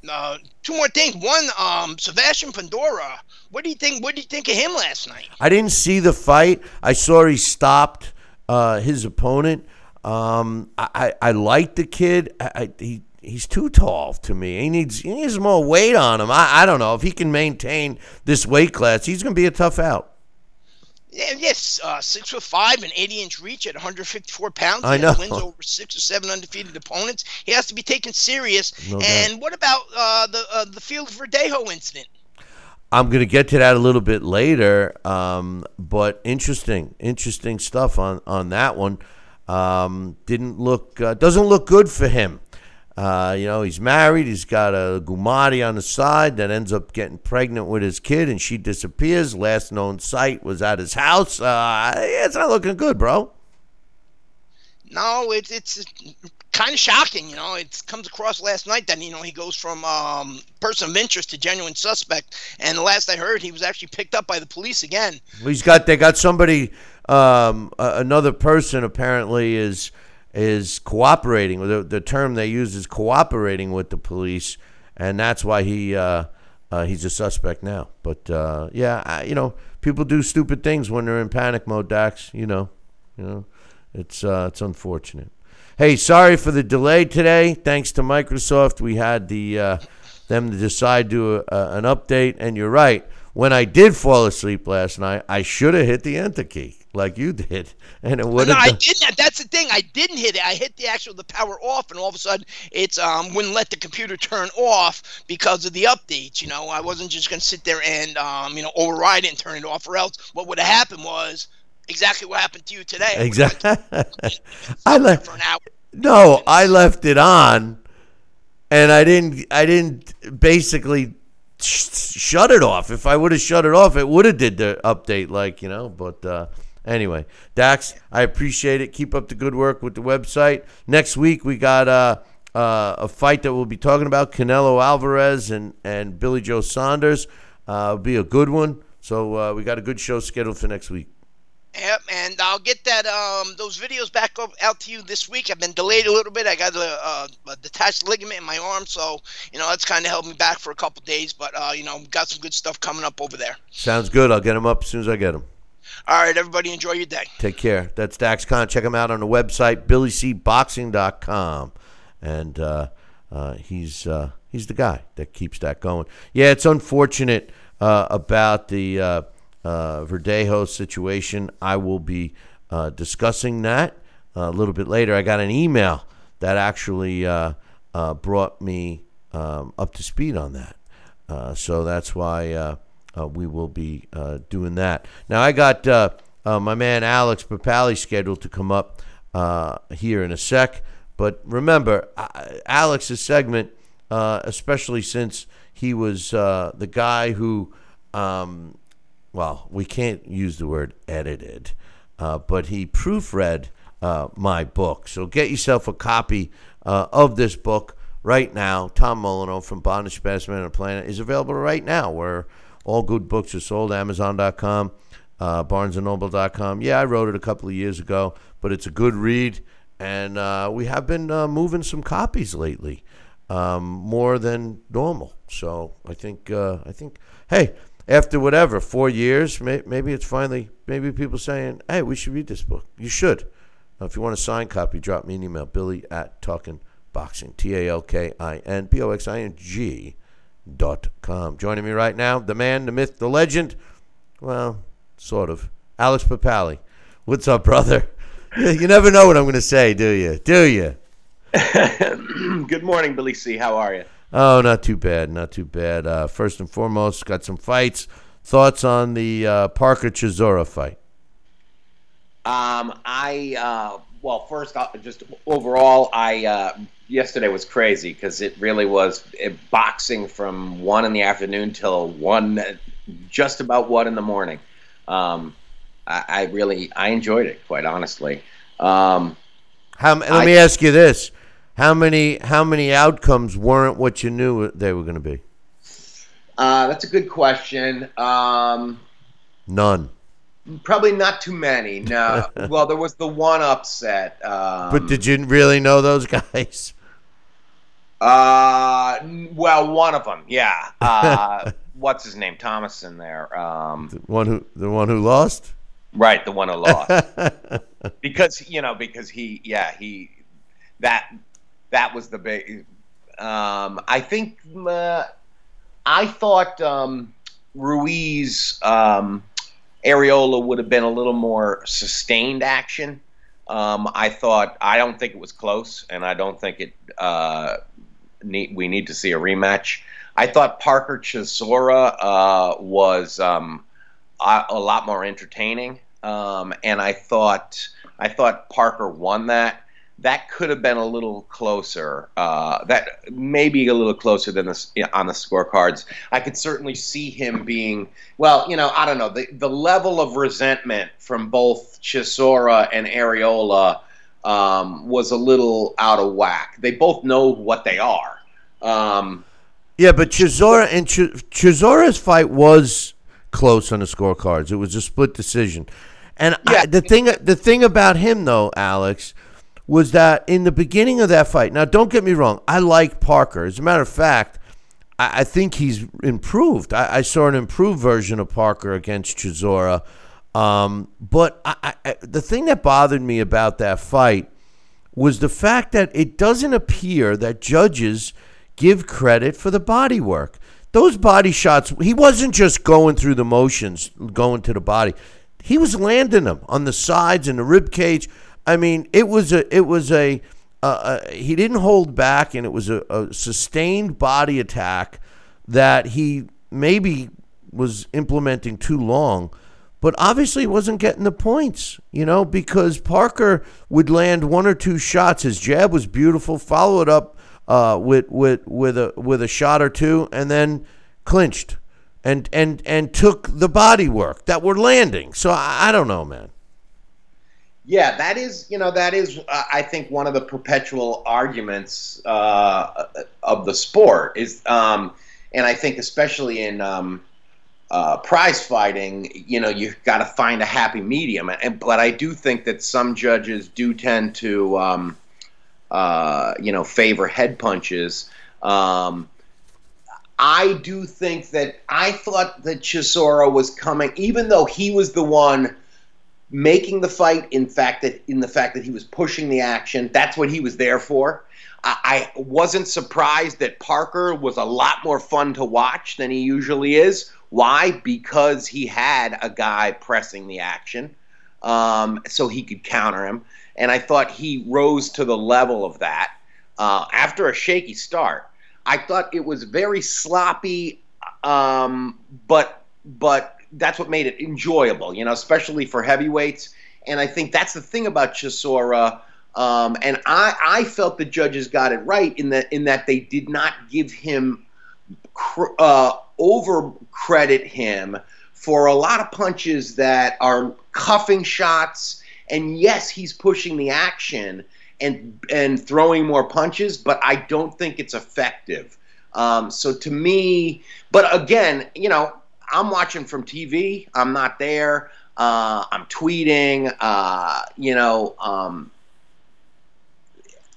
uh, two more things. One, um, Sebastian Fundora. What do you think? What do you think of him last night? I didn't see the fight. I saw he stopped uh, his opponent. Um, I, I, I like the kid. I, I, he he's too tall to me. He needs he needs more weight on him. I, I don't know if he can maintain this weight class. He's going to be a tough out. Yeah, yes, uh, six foot five and eighty inch reach at 154 pounds. I know. Wins over six or seven undefeated opponents. He has to be taken serious. No doubt. and what about uh, the uh, the Felix Verdejo incident? I'm going to get to that a little bit later. Um, but interesting, interesting stuff on on that one. Um, didn't look uh, doesn't look good for him. Uh, you know, he's married. He's got a Gumati on the side that ends up getting pregnant with his kid, and she disappears. Last known sight was at his house. Uh, yeah, it's not looking good, bro. No, it's it's kind of shocking. You know, it comes across last night that you know he goes from um, person of interest to genuine suspect, and the last I heard, he was actually picked up by the police again. He's got they got somebody, um, another person apparently is is cooperating. The, the term they use is cooperating with the police, and that's why he uh, uh, he's a suspect now. But uh, yeah, I, you know, people do stupid things when they're in panic mode. Dax, you know, you know, it's uh, it's unfortunate. Hey, sorry for the delay today. Thanks to Microsoft, we had the uh, them to decide to a, an update. And you're right. When I did fall asleep last night, I should have hit the enter key like you did, and it would No. I didn't. That's the thing. I didn't hit it. I hit the actual the power off, and all of a sudden, it's um wouldn't let the computer turn off because of the updates. You know, I wasn't just gonna sit there and um you know override it and turn it off, or else what would have happened was exactly what happened to you today. Exactly. I left. for an hour. No, I left it on, and I didn't. I didn't basically sh- shut it off. If I would have shut it off, it would have did the update, like you know. But uh, anyway, Dax, I appreciate it. Keep up the good work with the website. Next week we got uh, uh, a fight that we'll be talking about: Canelo Alvarez and and Billy Joe Saunders. Uh, it'll be a good one. So uh, we got a good show scheduled for next week. Yep, and I'll get that um those videos back up, out to you this week. I've been delayed a little bit. I got a, a, a detached ligament in my arm, so you know that's kind of held me back for a couple days. But uh, you know, got some good stuff coming up over there. Sounds good. I'll get them up as soon as I get them. All right, everybody, enjoy your day. Take care. That's Dax Khan. Check him out on the website, billycboxing.com. And uh, uh, he's uh, he's the guy that keeps that going. Yeah, it's unfortunate uh, about the uh, uh, Verdejo situation. I will be discussing that a little bit later. I got an email that actually brought me um, up to speed on that. So that's why we will be uh, doing that. Now, I got uh, uh, my man Alex Papali scheduled to come up uh, here in a sec. But remember, uh, Alex's segment, uh, especially since he was uh, the guy who, um, well, we can't use the word edited, uh, but he proofread uh, my book. So get yourself a copy uh, of this book right now. Tom Molineaux from Bondage Specimen on the Planet is available right now where all good books are sold. Amazon.com, uh, BarnesandNoble.com. Yeah, I wrote it a couple of years ago, but it's a good read. And uh, we have been uh, moving some copies lately, um, more than normal. So I think, uh, I think, hey, after whatever four years, may, maybe it's finally maybe people saying, hey, we should read this book. You should. Now, if you want a signed copy, drop me an email, Billy at Talking Boxing, T A L K I N B O X I N G com. Joining me right now, the man, the myth, the legend. Well, sort of. Alex Papali. What's up, brother? You never know what I'm going to say, do you? Do you? Good morning, Billy C. How are you? Oh, not too bad, not too bad. Uh, first and foremost, got some fights. Thoughts on the uh, Parker Chisora fight? Um, I uh, well, first, just overall, I uh, yesterday was crazy because it really was uh, boxing from one in the afternoon till one, just about one in the morning. Um, I, I really I enjoyed it, quite honestly. Um, How, let I- me ask you this: How many how many outcomes weren't what you knew they were going to be? uh, that's a good question. Um, None. probably not too many. No. well, there was the one upset. Um, But did you really know those guys? Uh, well, one of them, yeah. Uh, what's his name? Thomason there. Um, The one who the one who lost? right, the one who lost. because you know, because he, yeah, he that that was the big. Um, I think uh, I thought um, Ruiz um, Arreola would have been a little more sustained action. Um, I thought I don't think it was close, and I don't think it. Uh, need, we need to see a rematch. I thought Parker Chisora uh, was um, a, a lot more entertaining, um, and I thought I thought Parker won that. That could have been a little closer. Uh, that maybe a little closer than this on the scorecards. I could certainly see him being well. You know, I don't know the the level of resentment from both Chisora and Arreola um, was a little out of whack. They both know what they are. Um, Yeah, but Chisora and Ch- Chisora's fight was close on the scorecards. It was a split decision, and I, Yeah. the thing the thing about him though, Alex, was that in the beginning of that fight. Now, don't get me wrong. I like Parker. As a matter of fact, I, I think he's improved. I, I saw an improved version of Parker against Chisora. Um, but I, I, the thing that bothered me about that fight was the fact that it doesn't appear that judges give credit for the body work. Those body shots, he wasn't just going through the motions, going to the body. He was landing them on the sides and the rib cage. I mean, it was a, it was a, uh, uh, he didn't hold back, and it was a, a sustained body attack that he maybe was implementing too long but obviously wasn't getting the points, you know, because Parker would land one or two shots. His jab was beautiful, followed up uh, with with with a with a shot or two, and then clinched and and and took the body work that were landing. So I, I don't know, man. Yeah, that is, you know, that is, uh, I think, one of the perpetual arguments uh, of the sport is, um, and I think especially in um, uh, prize fighting, you know, you've got to find a happy medium. And but I do think that some judges do tend to, um, uh, you know, favor head punches. Um, I do think that I thought that Chisora was coming, even though he was the one making the fight. In fact, that in the fact that he was pushing the action, that's what he was there for. I, I wasn't surprised that Parker was a lot more fun to watch than he usually is. Why? Because he had a guy pressing the action, um, so he could counter him, and I thought he rose to the level of that uh, after a shaky start. I thought it was very sloppy, um, but but that's what made it enjoyable, you know, especially for heavyweights. And I think that's the thing about Chisora. Um, and I, I felt the judges got it right in that in that they did not give him uh, over credit him for a lot of punches that are cuffing shots. And yes, he's pushing the action and and throwing more punches, but I don't think it's effective. Um, so to me, but again, you know, I'm watching from TV. I'm not there. Uh, I'm tweeting. Uh, you know, um,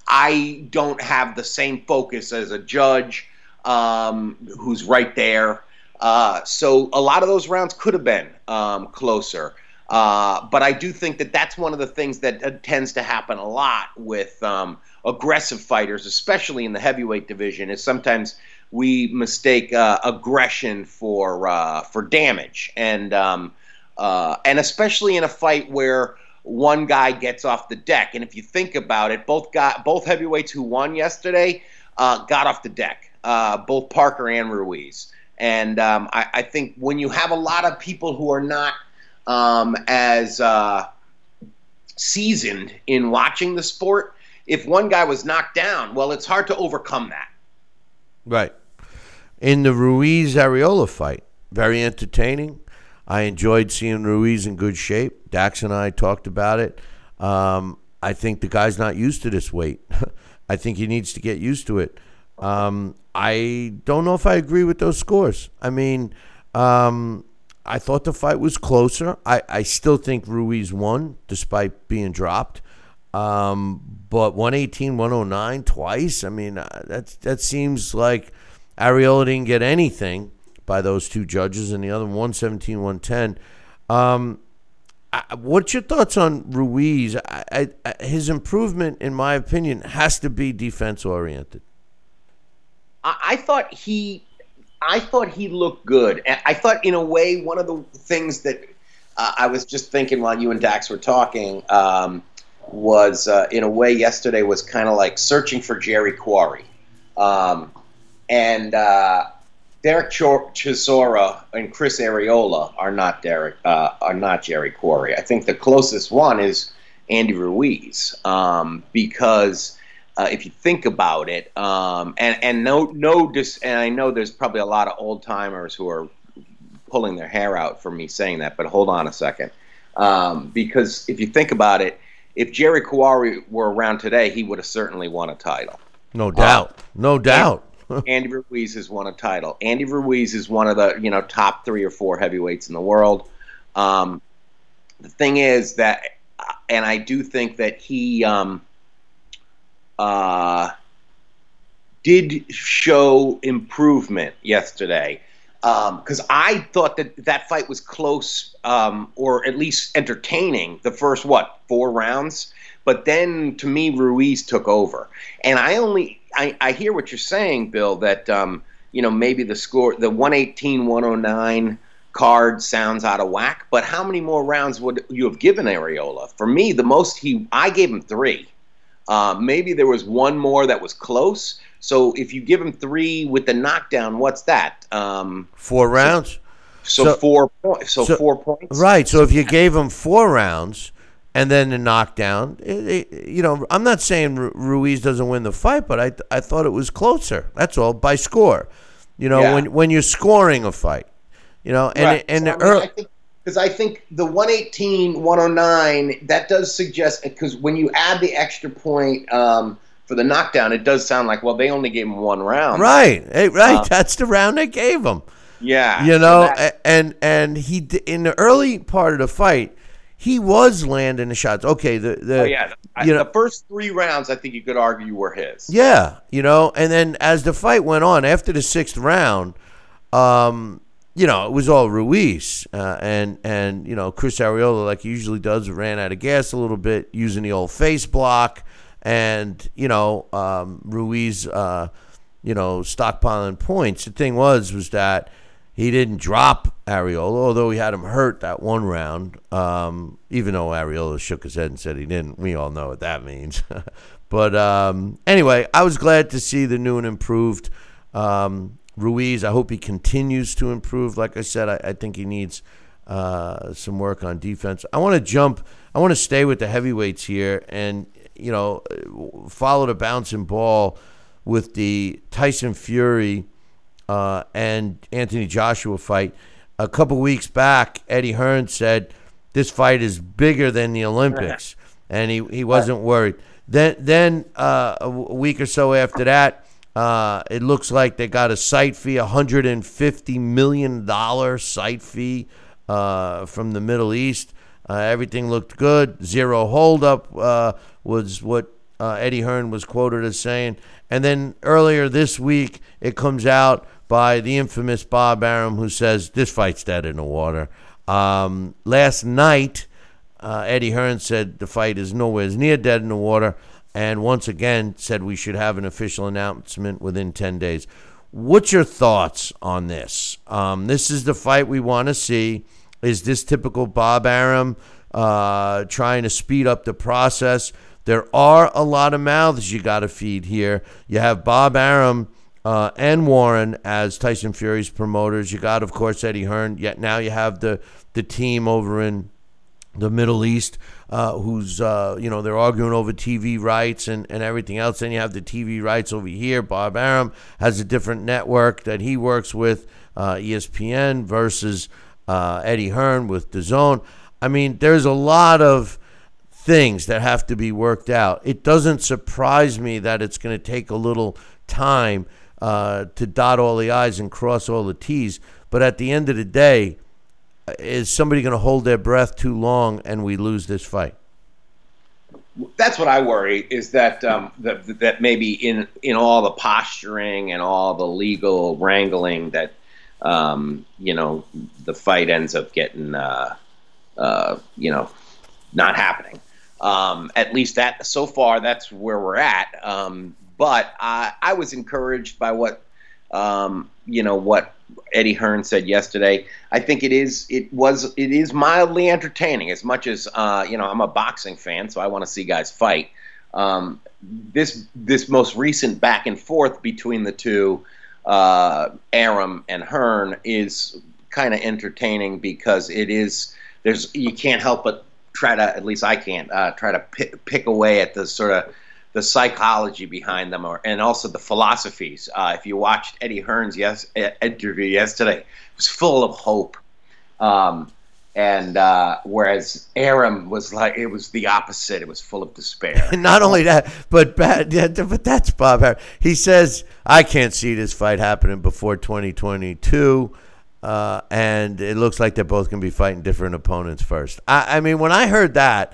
I don't have the same focus as a judge um, who's right there. Uh, so a lot of those rounds could have been um, closer. Uh, but I do think that that's one of the things that uh, tends to happen a lot with um, aggressive fighters, especially in the heavyweight division, is sometimes we mistake uh, aggression for uh, for damage, and um, uh, and especially in a fight where one guy gets off the deck. And if you think about it, both got both heavyweights who won yesterday uh, got off the deck, uh, both Parker and Ruiz. And um, I, I, think when you have a lot of people who are not um, as uh, seasoned in watching the sport, if one guy was knocked down, well, it's hard to overcome that. Right. In the Ruiz Arreola fight, very entertaining. I enjoyed seeing Ruiz in good shape. Dax and I talked about it. Um, I think the guy's not used to this weight. I think he needs to get used to it. Um, I don't know if I agree with those scores. I mean, um, I thought the fight was closer. I, I still think Ruiz won despite being dropped. Um, but 118, 109 twice. I mean, uh, that that seems like Arreola didn't get anything by those two judges, and the other 117, 110. Um, I, what's your thoughts on Ruiz? I, I, his improvement, in my opinion, has to be defense oriented. I thought he I thought he looked good. I thought, in a way, one of the things that uh, I was just thinking while you and Dax were talking um, was, uh, in a way, yesterday was kind of like searching for Jerry Quarry. Um, and uh, Derek Chisora and Chris Arreola are not Derek uh, are not Jerry Quarry. I think the closest one is Andy Ruiz um, because uh, if you think about it, um, and and no no dis, and I know there's probably a lot of old timers who are pulling their hair out for me saying that, but hold on a second, um, because if you think about it, if Jerry Quarry were around today, he would have certainly won a title. No doubt, uh, no doubt. Andy Ruiz has won a title. Andy Ruiz is one of the you know top three or four heavyweights in the world. Um, the thing is that, and I do think that he. Um, uh, did show improvement yesterday because um, I thought that that fight was close um, or at least entertaining the first what four rounds, but then to me Ruiz took over, and I only I, I hear what you're saying, Bill, that um, you know maybe the score the 118 109 card sounds out of whack, but how many more rounds would you have given Arreola? For me, the most he I gave him three. Uh, maybe there was one more that was close. So if you give him three with the knockdown, what's that? Um, four rounds. So, so four points. So, so, four points. Right. So if you gave him four rounds and then the knockdown, it, it, you know, I'm not saying Ruiz doesn't win the fight, but I I thought it was closer. That's all by score. You know, yeah. when when you're scoring a fight, you know, and right. and so, I mean, I think because I think the 118, 109, that does suggest, because when you add the extra point um, for the knockdown, it does sound like, well, they only gave him one round. Right, hey, right. Uh, That's the round they gave him. Yeah, you know, and that- and and he in the early part of the fight, he was landing the shots. Okay, the the oh yeah, I- you know- the first three rounds, I think you could argue were his. Yeah, you know, and then as the fight went on, after the sixth round, um, you know, it was all Ruiz, uh, and and you know, Chris Arreola, like he usually does, ran out of gas a little bit using the old face block, and you know, um, Ruiz, uh, you know, stockpiling points. The thing was, was that he didn't drop Arreola, although he had him hurt that one round. Um, even though Arreola shook his head and said he didn't, we all know what that means. but um, anyway, I was glad to see the new and improved um, Ruiz. I hope he continues to improve. Like I said, I, I think he needs uh, some work on defense. I want to jump. I want to stay with the heavyweights here, and you know, follow the bouncing ball with the Tyson Fury uh, and Anthony Joshua fight. A couple weeks back, Eddie Hearn said this fight is bigger than the Olympics, and he, he wasn't worried. Then then uh, a week or so after that, uh, it looks like they got a site fee, a hundred and fifty million dollar site fee uh, from the Middle East. Uh, everything looked good. Zero holdup uh, was what uh, Eddie Hearn was quoted as saying. And then earlier this week, it comes out by the infamous Bob Arum, who says this fight's dead in the water. Um, last night, uh, Eddie Hearn said the fight is nowhere near dead in the water, and once again said we should have an official announcement within 10 days. What's your thoughts on this? Um, this is the fight we want to see. Is this typical Bob Arum uh, trying to speed up the process? There are a lot of mouths you got to feed here. You have Bob Arum uh, and Warren as Tyson Fury's promoters. You got, of course, Eddie Hearn. Yet now you have the the team over in the Middle East, uh, who's uh, you know they're arguing over TV rights and, and everything else. Then you have the TV rights over here. Bob Arum has a different network that he works with, uh, ESPN versus uh, Eddie Hearn with DAZN. I mean, there's a lot of things that have to be worked out. It doesn't surprise me that it's going to take a little time uh, to dot all the I's and cross all the T's. But at the end of the day, is somebody going to hold their breath too long and we lose this fight? That's what I worry is that um, that that maybe in in all the posturing and all the legal wrangling that um, you know the fight ends up getting uh, uh, you know not happening. Um, at least that so far that's where we're at. Um, but I, I was encouraged by what um, you know what Eddie Hearn said yesterday. I think it is it was it is mildly entertaining as much as uh, you know I'm a boxing fan, so I want to see guys fight. Um, this this most recent back and forth between the two, uh, Arum and Hearn, is kind of entertaining because it is there's you can't help but try to at least I can't uh, try to pick, pick away at the sort of the psychology behind them, or and also the philosophies. Uh, if you watched Eddie Hearn's yes interview yesterday, it was full of hope. Um, and uh, whereas Arum was like it was the opposite; it was full of despair. And not only that, but but that's Bob. He says, I can't see this fight happening before 2022. Uh, and it looks like they're both going to be fighting different opponents first. I, I mean, when I heard that,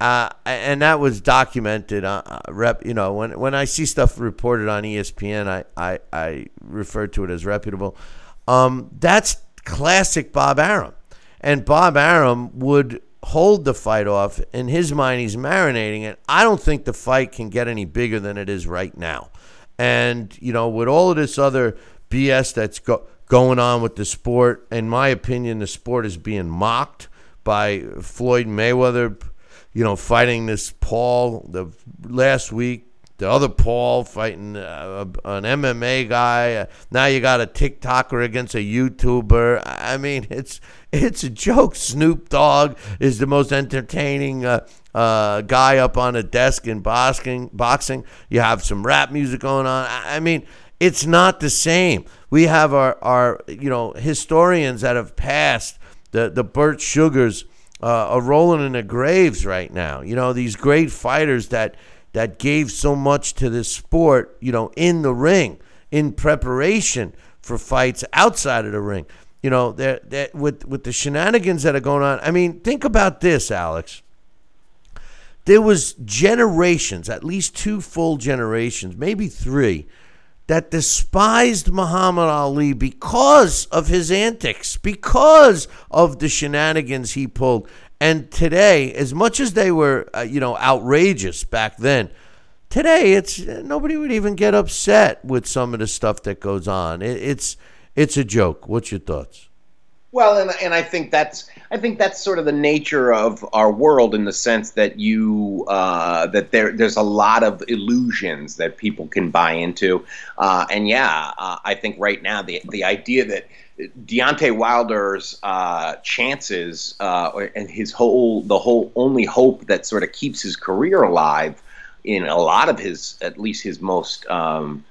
uh, and that was documented. Uh, uh, rep, you know, when when I see stuff reported on ESPN, I I, I refer to it as reputable. Um, that's classic Bob Arum, and Bob Arum would hold the fight off. In his mind, he's marinating it. I don't think the fight can get any bigger than it is right now. And you know, with all of this other BS that's go, going on with the sport, in my opinion, the sport is being mocked by Floyd Mayweather you know, fighting this Paul the last week, the other Paul fighting uh, an MMA guy. Uh, now you got a TikToker against a YouTuber. I mean, it's it's a joke. Snoop Dogg is the most entertaining uh, uh, guy up on a desk in boxing. Boxing. You have some rap music going on. I mean, it's not the same. We have our our you know historians that have passed the the Bert Sugars uh, are rolling in their graves right now. You know, these great fighters that that gave so much to this sport, you know, in the ring, in preparation for fights outside of the ring. You know, that that with with the shenanigans that are going on. I mean, think about this, Alex. There was generations, at least two full generations, maybe three, that despised Muhammad Ali because of his antics, because of the shenanigans he pulled. And today, as much as they were, uh, you know, outrageous back then, today it's nobody would even get upset with some of the stuff that goes on. It, it's it's a joke. What's your thoughts? Well, and and I think that's I think that's sort of the nature of our world in the sense that you uh, that there there's a lot of illusions that people can buy into, uh, and yeah, uh, I think right now the the idea that Deontay Wilder's uh, chances uh, and his whole the whole only hope that sort of keeps his career alive in a lot of his at least his most um,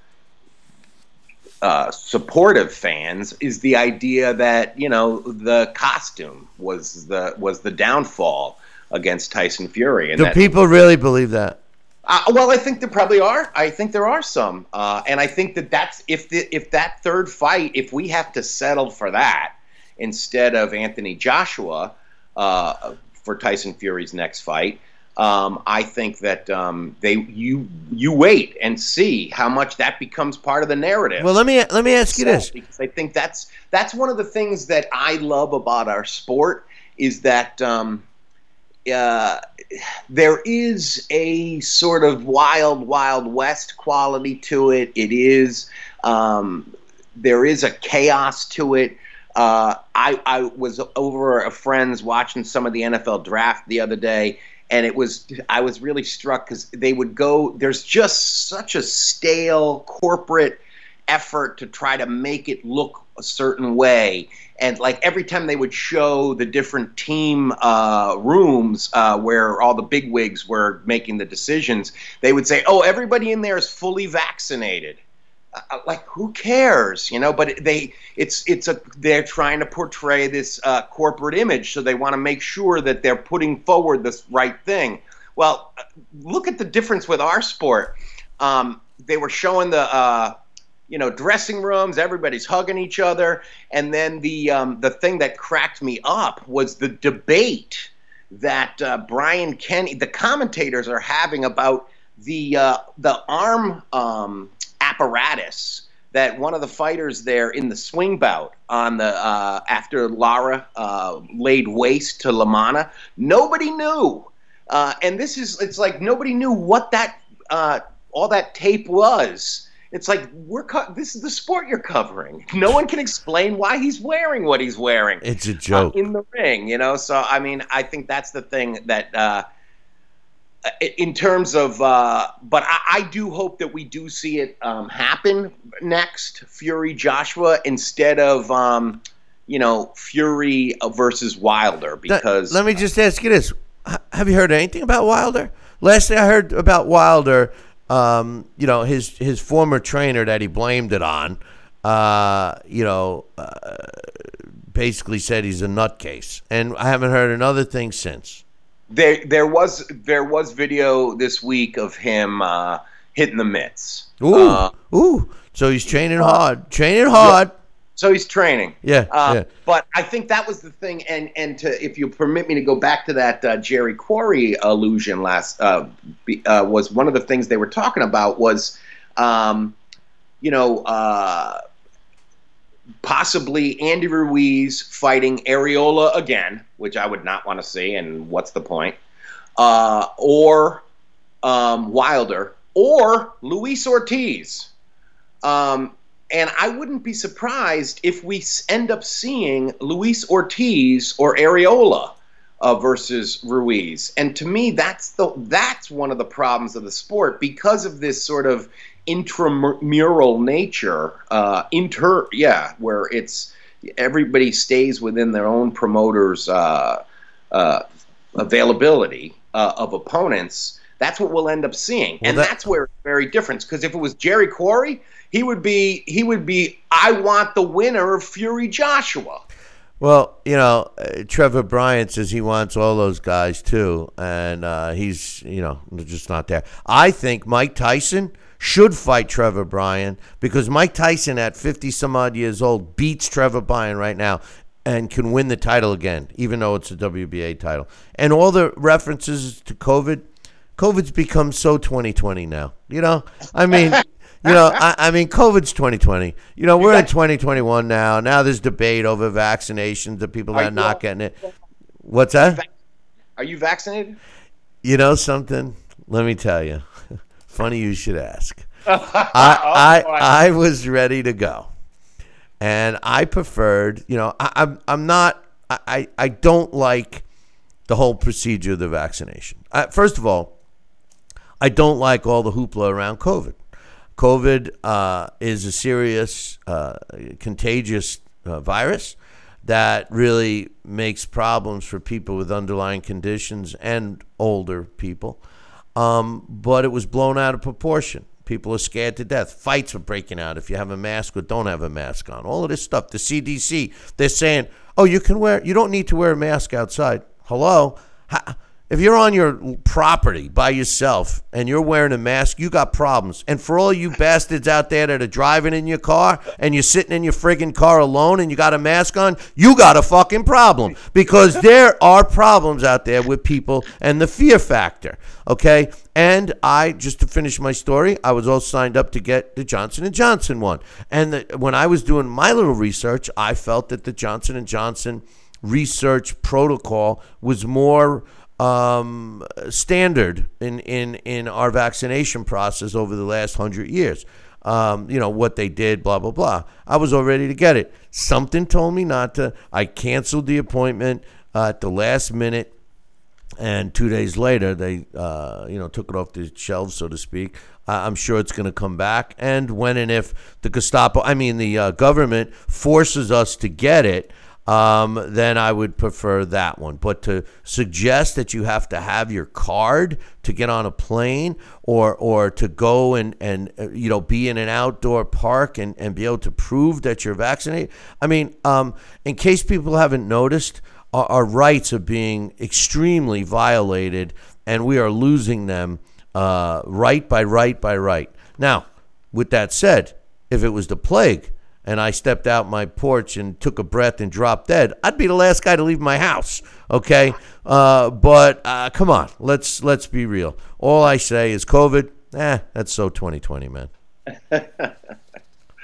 uh, supportive fans is the idea that you know the costume was the was the downfall against Tyson Fury. And Do people really believe that? Uh, well, I think there probably are. I think there are some, uh, and I think that that's if the if that third fight, if we have to settle for that instead of Anthony Joshua uh, for Tyson Fury's next fight, um, I think that um, they you you wait and see how much that becomes part of the narrative. Well, let me let me ask you so, this because I think that's that's one of the things that I love about our sport is that. Um, uh, there is a sort of wild, wild west quality to it. It is um, there is a chaos to it. Uh, I, I was over a friend's watching some of the NFL draft the other day, and it was I was really struck because they would go. There's just such a stale corporate effort to try to make it look a certain way and like every time they would show the different team uh, rooms uh, where all the big wigs were making the decisions, they would say, "Oh, everybody in there is fully vaccinated." Uh, uh like who cares, you know? But they, it's it's a they're trying to portray this uh, corporate image, so they want to make sure that they're putting forward this right thing. Well, uh, look at the difference with our sport. Um, they were showing the you know, dressing rooms, everybody's hugging each other, and then the um, the thing that cracked me up was the debate that uh, Brian Kenny, the commentators are having about the uh, the arm um, apparatus that one of the fighters there in the swing bout on the uh, after Lara uh, laid waste to LaManna, nobody knew, uh, and this is it's like nobody knew what that uh, all that tape was it's like we're co- this is the sport you're covering. No one can explain why he's wearing what he's wearing. It's a joke uh, in the ring, you know. So I mean, I think that's the thing that. Uh, in terms of, uh, but I, I, do hope that we do see it um, happen next, Fury Joshua, instead of, um, you know, Fury versus Wilder. Because let me just ask you this: Have you heard anything about Wilder? Last thing I heard about Wilder um, you know, his his former trainer that he blamed it on, uh, you know, uh, basically said he's a nutcase, and I haven't heard another thing since. There, there was there was video this week of him uh, hitting the mitts. Ooh, uh, ooh! So he's training hard, training hard. Yeah. So he's training. Yeah, uh, yeah. But I think that was the thing, and and to if you permit me to go back to that uh, Jerry Quarry illusion last uh, be, uh, was one of the things they were talking about was, um, you know, uh, possibly Andy Ruiz fighting Arreola again, which I would not want to see, and what's the point? Uh, or um, Wilder or Luis Ortiz. Um, and I wouldn't be surprised if we end up seeing Luis Ortiz or Arreola uh, versus Ruiz. And to me, that's the that's one of the problems of the sport because of this sort of intramural nature. Uh, inter, yeah, where it's everybody stays within their own promoter's uh, uh availability uh, of opponents. That's what we'll end up seeing, well, and that- that's where it's very different. Because if it was Jerry Quarry, he would be he would be I want the winner of Fury Joshua. Well, you know, uh, Trevor Bryant says he wants all those guys too, and uh, he's you know just not there. I think Mike Tyson should fight Trevor Bryan because Mike Tyson at 50 some odd years old beats Trevor Bryan right now and can win the title again, even though it's a WBA title. And all the references to COVID, COVID's become so 2020 now. You know, I mean, you know, I, I, mean, COVID's 2020. You know, we're in 2021 now. Now there's debate over vaccinations, the people that are not getting it. What's that? Are you vaccinated? You know something? Let me tell you. Funny you should ask. I, I, I was ready to go. And I preferred, you know, I, I'm, I'm not, I, I don't like the whole procedure of the vaccination. I, first of all, I don't like all the hoopla around COVID. COVID uh, is a serious, uh, contagious uh, virus that really makes problems for people with underlying conditions and older people. Um, but it was blown out of proportion. People are scared to death. Fights are breaking out if you have a mask or don't have a mask on. All of this stuff. The CDC, they're saying, oh, you can wear, you don't need to wear a mask outside. Hello? How, if you're on your property by yourself and you're wearing a mask, you got problems. And for all you bastards out there that are driving in your car and you're sitting in your friggin' car alone and you got a mask on, you got a fucking problem because there are problems out there with people and the fear factor. Okay? And I just to finish my story, I was all signed up to get the Johnson and Johnson one. And the, when I was doing my little research, I felt that the Johnson and Johnson research protocol was more um, standard in, in, in our vaccination process over the last hundred years. Um, you know, what they did, blah, blah, blah. I was all ready to get it. Something told me not to. I canceled the appointment uh, at the last minute. And two days later, they, uh, you know, took it off the shelves, so to speak. I'm sure it's going to come back. And when and if the Gestapo, I mean, the uh, government forces us to get it, um, then I would prefer that one. But to suggest that you have to have your card to get on a plane or or to go and, and uh, you know be in an outdoor park and, and be able to prove that you're vaccinated. I mean, um, in case people haven't noticed, our, our, rights are being extremely violated and we are losing them uh, right by right by right. Now, with that said, if it was the plague, and I stepped out my porch and took a breath and dropped dead, I'd be the last guy to leave my house. Okay, uh, but uh, come on, let's let's be real. All I say is COVID. Eh, that's so 2020, man. well,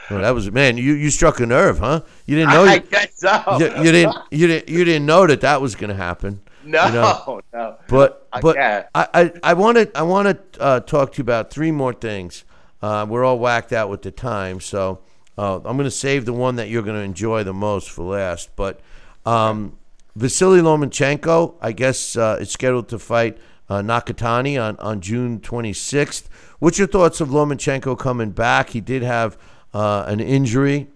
that was man. You you struck a nerve, huh? You didn't know. I guess so. You, you didn't. You didn't. You didn't know that that was going to happen. No, you know? no. But but I I I want to I want to uh, talk to you about three more things. Uh, we're all whacked out with the time, so uh, I'm going to save the one that you're going to enjoy the most for last. But um, Vasily Lomachenko, I guess, uh, is scheduled to fight uh, Nakatani on, on June 26th. What's your thoughts of Lomachenko coming back? He did have uh, an injury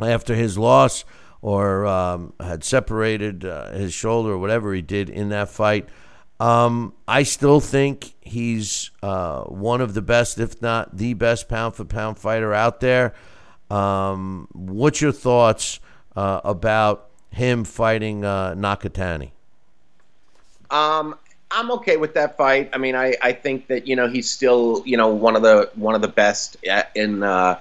after his loss or um, had separated uh, his shoulder or whatever he did in that fight. Um, I still think he's uh, one of the best, if not the best, pound for pound fighter out there. Um, what's your thoughts uh, about him fighting uh, Nakatani? Um, I'm okay with that fight. I mean, I, I think that you know he's still you know one of the one of the best at, in uh,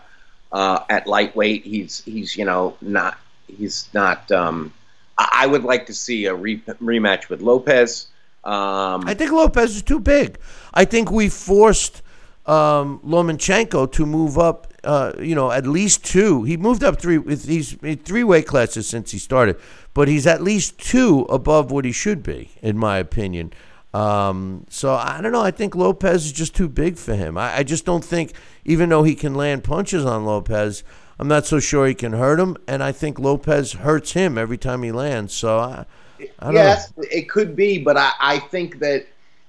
uh, at lightweight. He's he's you know not he's not. Um, I would like to see a re- rematch with Lopez. Um, I think Lopez is too big. I think we forced um, Lomachenko to move up uh, you know, at least two. He moved up three. He's three weight classes since he started, but he's at least two above what he should be, in my opinion. Um, so I don't know. I think Lopez is just too big for him. I, I, just don't think, even though he can land punches on Lopez, I'm not so sure he can hurt him. And I think Lopez hurts him every time he lands. So I, I it could be, but I, I think that,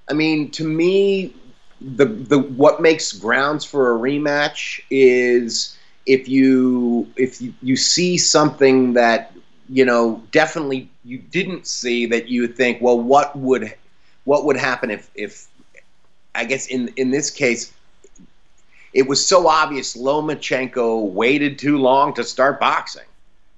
I mean, to me, the the what makes grounds for a rematch is if you if you, you see something that you know definitely you didn't see that you think well what would what would happen if if I guess in in this case it was so obvious Lomachenko waited too long to start boxing.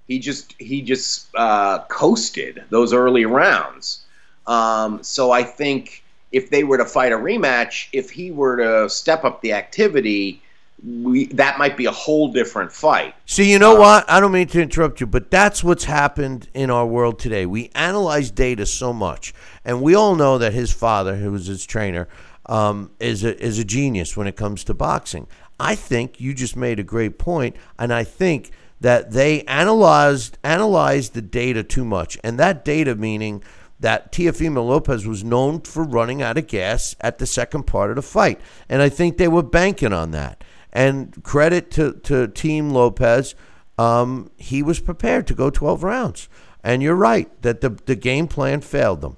He just he just uh, coasted those early rounds. Um, so I think if they were to fight a rematch, if he were to step up the activity, we that might be a whole different fight. See, you know what? I don't mean to interrupt you, but that's what's happened in our world today. We analyze data so much, and we all know that his father, who was his trainer, um, is a is a genius when it comes to boxing. I think you just made a great point, and I think that they analyzed analyzed the data too much, and that data meaning that Teofimo Lopez was known for running out of gas at the second part of the fight, and I think they were banking on that. And credit to to Team Lopez, um, he was prepared to go 12 rounds. And you're right that the the game plan failed them.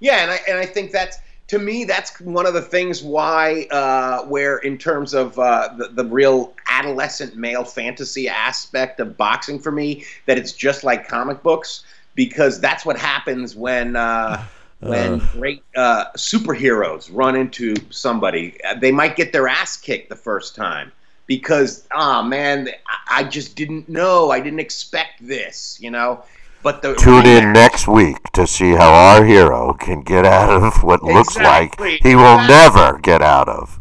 Yeah, and I and I think that's to me that's one of the things why uh, where in terms of uh, the, the real adolescent male fantasy aspect of boxing for me that it's just like comic books because that's what happens when uh, when Uh. great uh, superheroes run into somebody. They might get their ass kicked the first time because, ah, man, I- just didn't know. I didn't expect this, you know. But the Tune in next week to see how our hero can get out of what looks like he will Exactly. never get out of.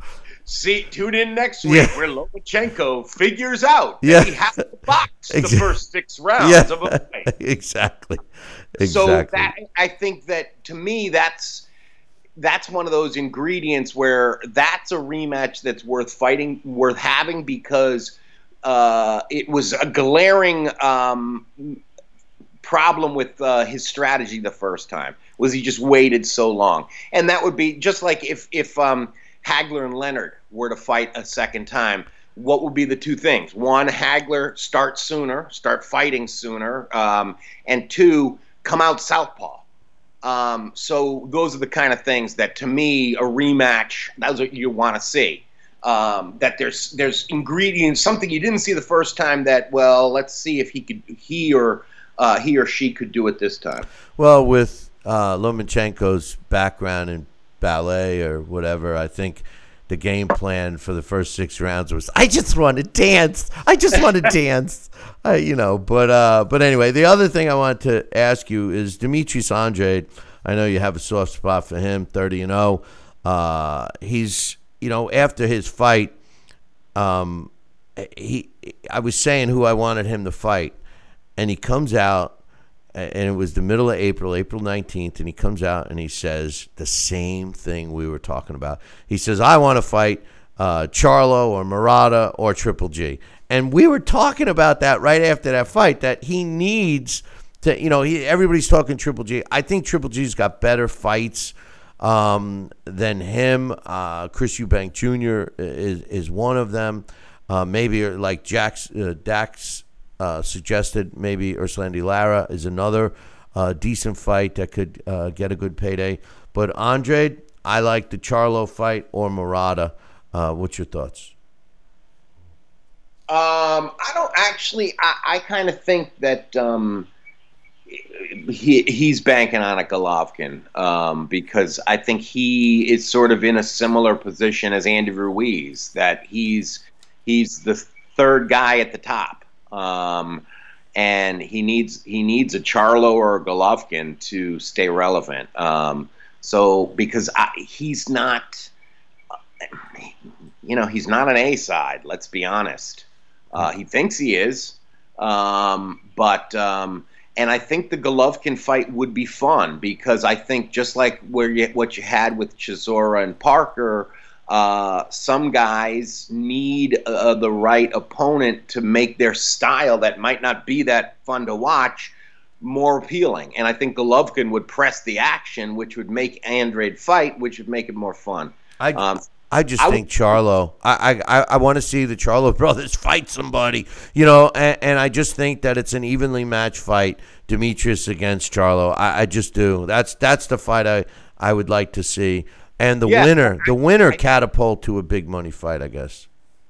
See, tune in next week Yeah. where Lomachenko figures out Yeah. he has to box the first six rounds Yeah, of a fight. exactly. So that I think that to me that's that's one of those ingredients where that's a rematch that's worth fighting, worth having because uh, it was a glaring um, problem with uh, his strategy the first time. Was he just waited so long? And that would be just like if if um, Hagler and Leonard were to fight a second time. What would be the two things? One, Hagler start sooner, start fighting sooner, um, and two, come out southpaw. Um, so those are the kind of things that, to me, a rematch. That's what you want to see. Um, that there's there's ingredients, something you didn't see the first time. That well, let's see if he could, he or uh, he or she could do it this time. Well, with uh, Lomachenko's background in ballet or whatever, I think the game plan for the first six rounds was, "I just want to dance. I just want to dance." I, you know, but uh, but anyway, the other thing I wanted to ask you is Dimitri Andrade. I know you have a soft spot for him, thirty and zero. Uh, he's you know after his fight, um, he I was saying who I wanted him to fight, and he comes out and it was the middle of April, April 19th, and he comes out and he says the same thing we were talking about. He says, I want to fight uh, Charlo or Murata or Triple G. And we were talking about that right after that fight, that he needs to, you know, he, everybody's talking Triple G. I think Triple G's got better fights um, than him. Uh, Chris Eubank Jr. is, is one of them. Uh, maybe like Jack's, uh, Dax uh, suggested maybe Erislandy Lara is another uh, decent fight that could uh, get a good payday. But Andre, I like the Charlo fight or Murata. Uh, what's your thoughts? Um, I don't actually. I, I kind of think that um, he he's banking on a Golovkin um, because I think he is sort of in a similar position as Andy Ruiz. That he's he's the third guy at the top, um, and he needs he needs a Charlo or a Golovkin to stay relevant. Um, so because I, he's not, you know, he's not an A side. Let's be honest. Uh, he thinks he is, um, but um, and I think the Golovkin fight would be fun because I think just like where you, what you had with Chisora and Parker, uh, some guys need uh, the right opponent to make their style that might not be that fun to watch more appealing. And I think Golovkin would press the action, which would make Andrade fight, which would make it more fun. I, Um, I just I think Charlo. I I, I want to see the Charlo brothers fight somebody, you know, and, and I just think that it's an evenly matched fight, Demetrius against Charlo. I, I just do. That's that's the fight I I would like to see, and the Yeah. winner, the winner, catapult to a big money fight, I guess.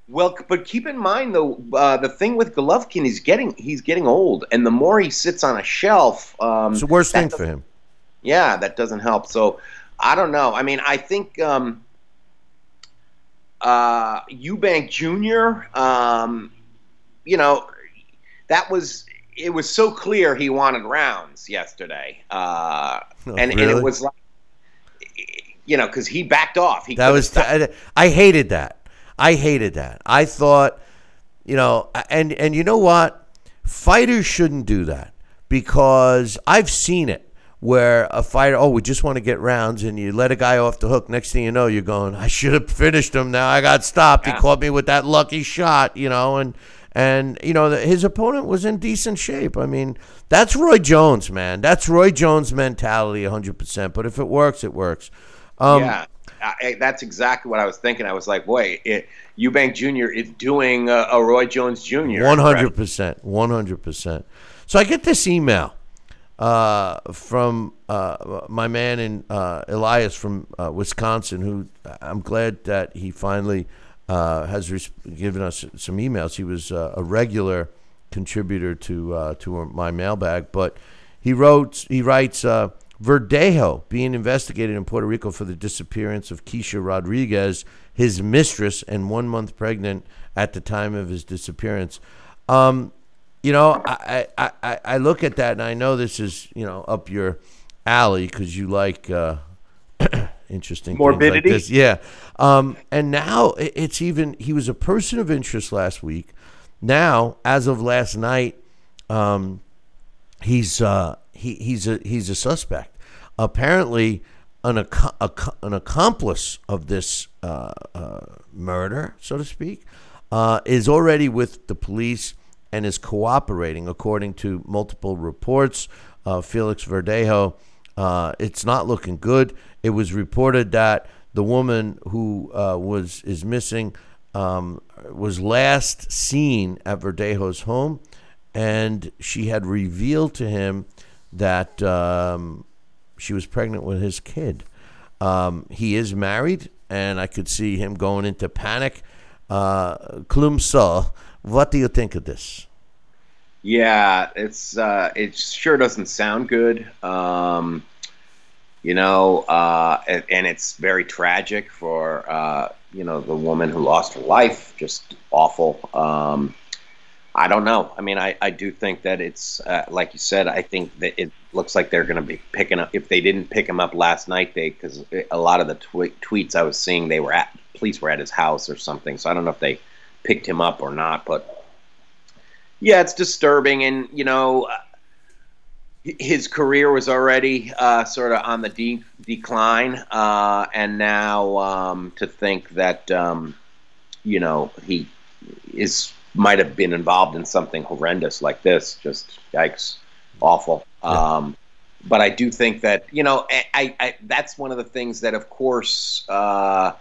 Well, but keep in mind though, uh, the thing with Golovkin, is getting he's getting old, and the more he sits on a shelf, um, It's the worst thing for him. Yeah, that doesn't help. So I don't know. I mean, I think um, uh, Eubank Jr. Um, you know, that was it was so clear he wanted rounds yesterday, uh, Oh, and and it was like you know, because he backed off. He That was I, I hated that. I hated that. I thought, you know, and and you know what? Fighters shouldn't do that because I've seen it where a fighter, oh, we just want to get rounds, and you let a guy off the hook. Next thing you know, you're going, I should have finished him. Now I got stopped. He caught me with that lucky shot, you know, and and you know his opponent was in decent shape. I mean, that's Roy Jones, man. That's Roy Jones' mentality, 100. percent But if it works, it works. Um, yeah, I, that's exactly what I was thinking. I was like, boy, it, Eubank Jr. is doing a, a Roy Jones Jr. One hundred percent, one hundred percent. So I get this email uh, from uh, my man in uh, Elias from uh, Wisconsin, who I'm glad that he finally uh, has res- given us some emails. He was uh, a regular contributor to uh, to my mailbag, but he wrote he writes. Verdejo being investigated in Puerto Rico for the disappearance of Keishla Rodriguez, his mistress, and one month pregnant at the time of his disappearance. Um, you know, I, I, I, I look at that and I know this is, you know, up your alley because you like uh, interesting things Morbidity? like this. Yeah. Um, and now it's even, he was a person of interest last week. Now, as of last night, um, he's uh, he, he's a he's a suspect. Apparently, an ac- ac- an accomplice of this uh, uh, murder, so to speak, uh, is already with the police and is cooperating, according to multiple reports. Uh, Felix Verdejo, uh, it's not looking good. It was reported that the woman who uh, was is missing um, was last seen at Verdejo's home, and she had revealed to him that um, she was pregnant with his kid. Um, he is married, and I could see him going into panic. Uh, Klumsa, what do you think of this? Yeah, it's uh, it sure doesn't sound good. Um, you know, uh, and, and it's very tragic for uh, you know the woman who lost her life. Just awful. Um, I don't know. I mean, I, I do think that it's uh, like you said. I think that it looks like they're going to be picking up. If they didn't pick him up last night, they because a lot of the twe- tweets I was seeing, they were at police were at his house or something. So I don't know if they picked him up or not, but yeah, it's disturbing, and you know, uh, his career was already uh, sort of on the de- decline, uh, and now um, to think that um, you know he is might have been involved in something horrendous like this, just yikes, awful. Um, but I do think that you know, I, I, I that's one of the things that, of course. Uh,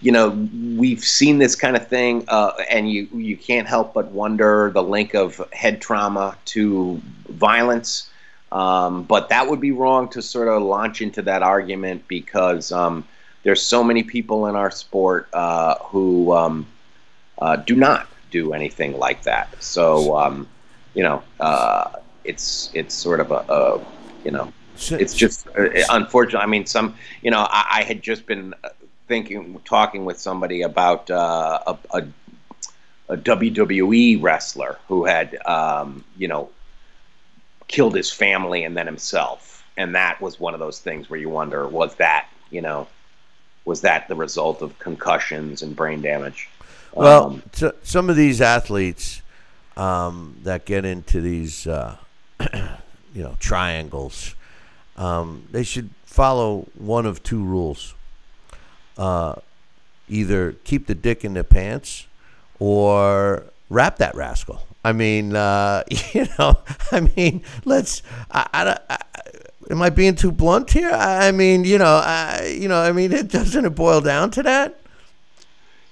you know, we've seen this kind of thing, uh, and you you can't help but wonder the link of head trauma to violence. Um, but that would be wrong to sort of launch into that argument because um, there's so many people in our sport uh, who um, uh, do not do anything like that. So um, you know, uh, it's it's sort of a, a you know it's just uh, unfortunate. I mean, some you know, I, I had just been uh, thinking, talking with somebody about uh, a, a, a WWE wrestler who had, um, you know, killed his family and then himself, and that was one of those things where you wonder, was that, you know, was that the result of concussions and brain damage? Well, Um, so, some of these athletes um, that get into these, uh, you know, triangles, um, they should follow one of two rules. Uh, either keep the dick in their pants or wrap that rascal. I mean, uh, you know, I mean, let's. I, I, I, am I being too blunt here? I I mean, you know, I, you know, I mean, it doesn't it boil down to that?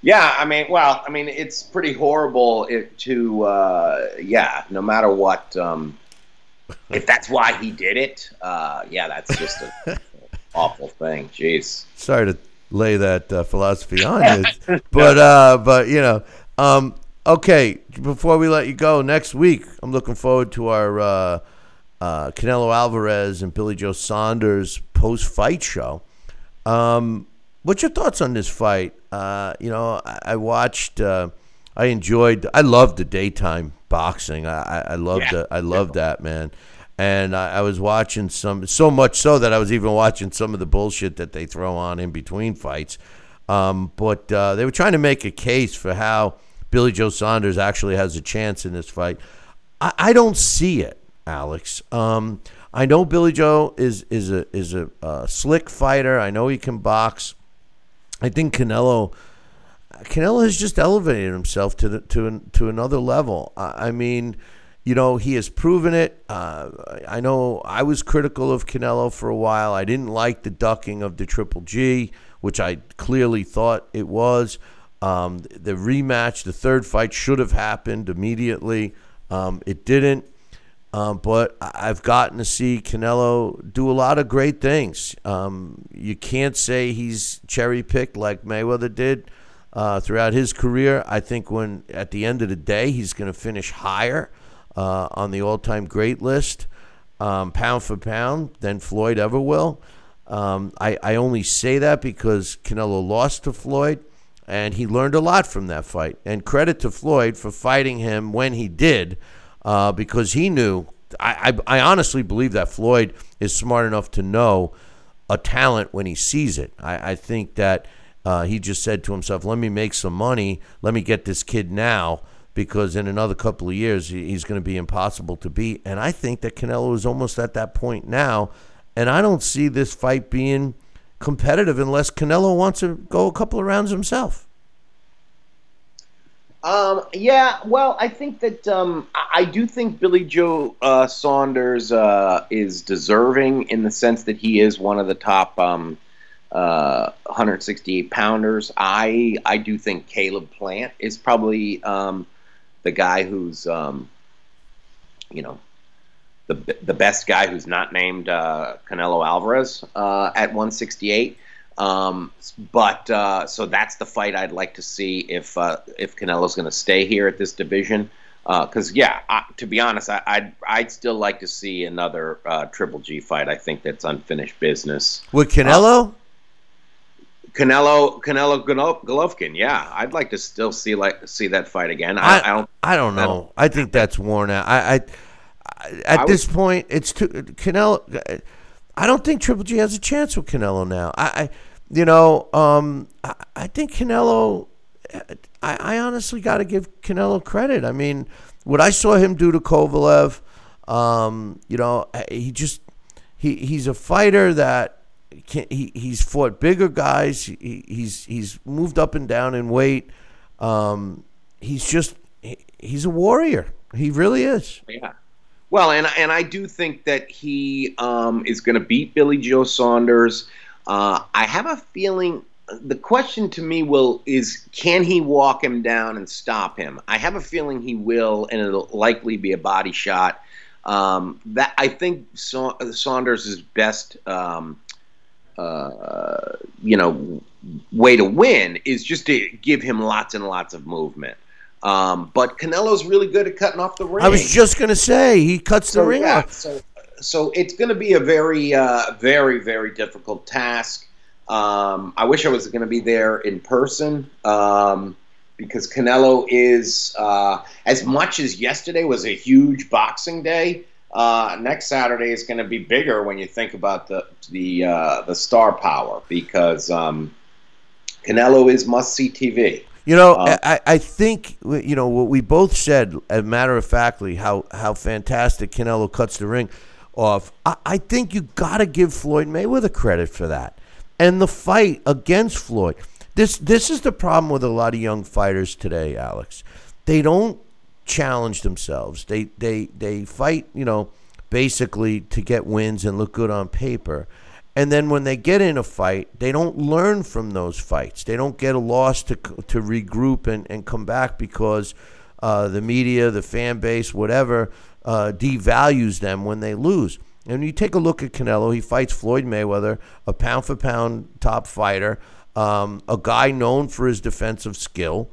Yeah, I mean, well, I mean, it's pretty horrible it, to, uh, yeah, no matter what. Um, if that's why he did it, uh, yeah, that's just an awful thing. Jeez. sorry to lay that uh, philosophy on you, but uh, but you know, um, okay. Before we let you go, next week I'm looking forward to our uh, uh, Canelo Alvarez and Billy Joe Saunders post-fight show. Um, what's your thoughts on this fight? Uh, you know, I, I watched. Uh, I enjoyed. I loved the daytime boxing. I, I, I loved Yeah. it. I loved that man. and I, I was watching some so much so that I was even watching some of the bullshit that they throw on in between fights. Um, but uh, they were trying to make a case for how Billy Joe Saunders actually has a chance in this fight. I, I don't see it, Alex. Um, I know Billy Joe is is a is a uh, slick fighter. I know he can box. I think Canelo Canelo has just elevated himself to the, to to another level. I, I mean, you know, he has proven it. Uh, I know I was critical of Canelo for a while. I didn't like the ducking of the Triple G, which I clearly thought it was. Um, the rematch, the third fight, should have happened immediately. Um, it didn't. Um, but I've gotten to see Canelo do a lot of great things. Um, you can't say he's cherry picked like Mayweather did uh, throughout his career. I think when at the end of the day he's going to finish higher uh, on the all-time great list, um, pound for pound, than Floyd ever will. Um, I, I only say that because Canelo lost to Floyd, and he learned a lot from that fight. And credit to Floyd for fighting him when he did, uh, because he knew. I, I, I honestly believe that Floyd is smart enough to know a talent when he sees it. I, I think that uh, he just said to himself, "Let me make some money. Let me get this kid now." Because in another couple of years he's going to be impossible to beat, and I think that Canelo is almost at that point now, and I don't see this fight being competitive unless Canelo wants to go a couple of rounds himself. Um, yeah, well, I think that um, I do think Billy Joe uh, Saunders uh, is deserving in the sense that he is one of the top um, uh, 168 pounders. I I do think Caleb Plant is probably um, the guy who's um, you know the the best guy who's not named uh, Canelo Alvarez uh, at 168. Um, but uh, so that's the fight I'd like to see if uh, if Canelo's going to stay here at this division. Because yeah, I, to be honest, I, I'd I'd still like to see another uh, Triple G fight. I think that's unfinished business. With Canelo, Canelo Canelo Golovkin, yeah, I'd like to still see like see that fight again. I, I, I don't. I don't know. I think that's worn out. I, I, at this point, it's too Canelo. I don't think Triple G has a chance with Canelo now. I, I you know, um, I, I think Canelo. I, I honestly got to give Canelo credit. I mean, what I saw him do to Kovalev, um, you know, he just he he's a fighter that can, he he's fought bigger guys. He, he's he's moved up and down in weight. Um, he's just he, he's a warrior. He really is. Yeah. Well, and and I do think that he um, is going to beat Billy Joe Saunders. Uh, I have a feeling. The question to me will is can he walk him down and stop him? I have a feeling he will, and it'll likely be a body shot. Um, that I think Sa- Saunders' best um, uh, you know, way to win is just to give him lots and lots of movement. Um, but Canelo's really good at cutting off the ring. I was just gonna say he cuts so, the ring yeah, off. So, so it's going to be a very, uh, very, very difficult task. Um, I wish I was going to be there in person um, because Canelo is, uh, as much as yesterday was a huge boxing day. Uh, next Saturday is going to be bigger when you think about the the uh, the star power because um, Canelo is must see TV. You know, Um, I, I think you know what we both said. As a matter of factly, how how fantastic Canelo cuts the ring off. I, I think you got to give Floyd Mayweather credit for that, and the fight against Floyd. This this is the problem with a lot of young fighters today, Alex. They don't challenge themselves. They they they fight, you know, basically to get wins and look good on paper. And then when they get in a fight, they don't learn from those fights. They don't get a loss to to regroup and, and come back because uh, the media, the fan base, whatever, uh, devalues them when they lose. And you take a look at Canelo, he fights Floyd Mayweather, a pound for pound top fighter, um, a guy known for his defensive skill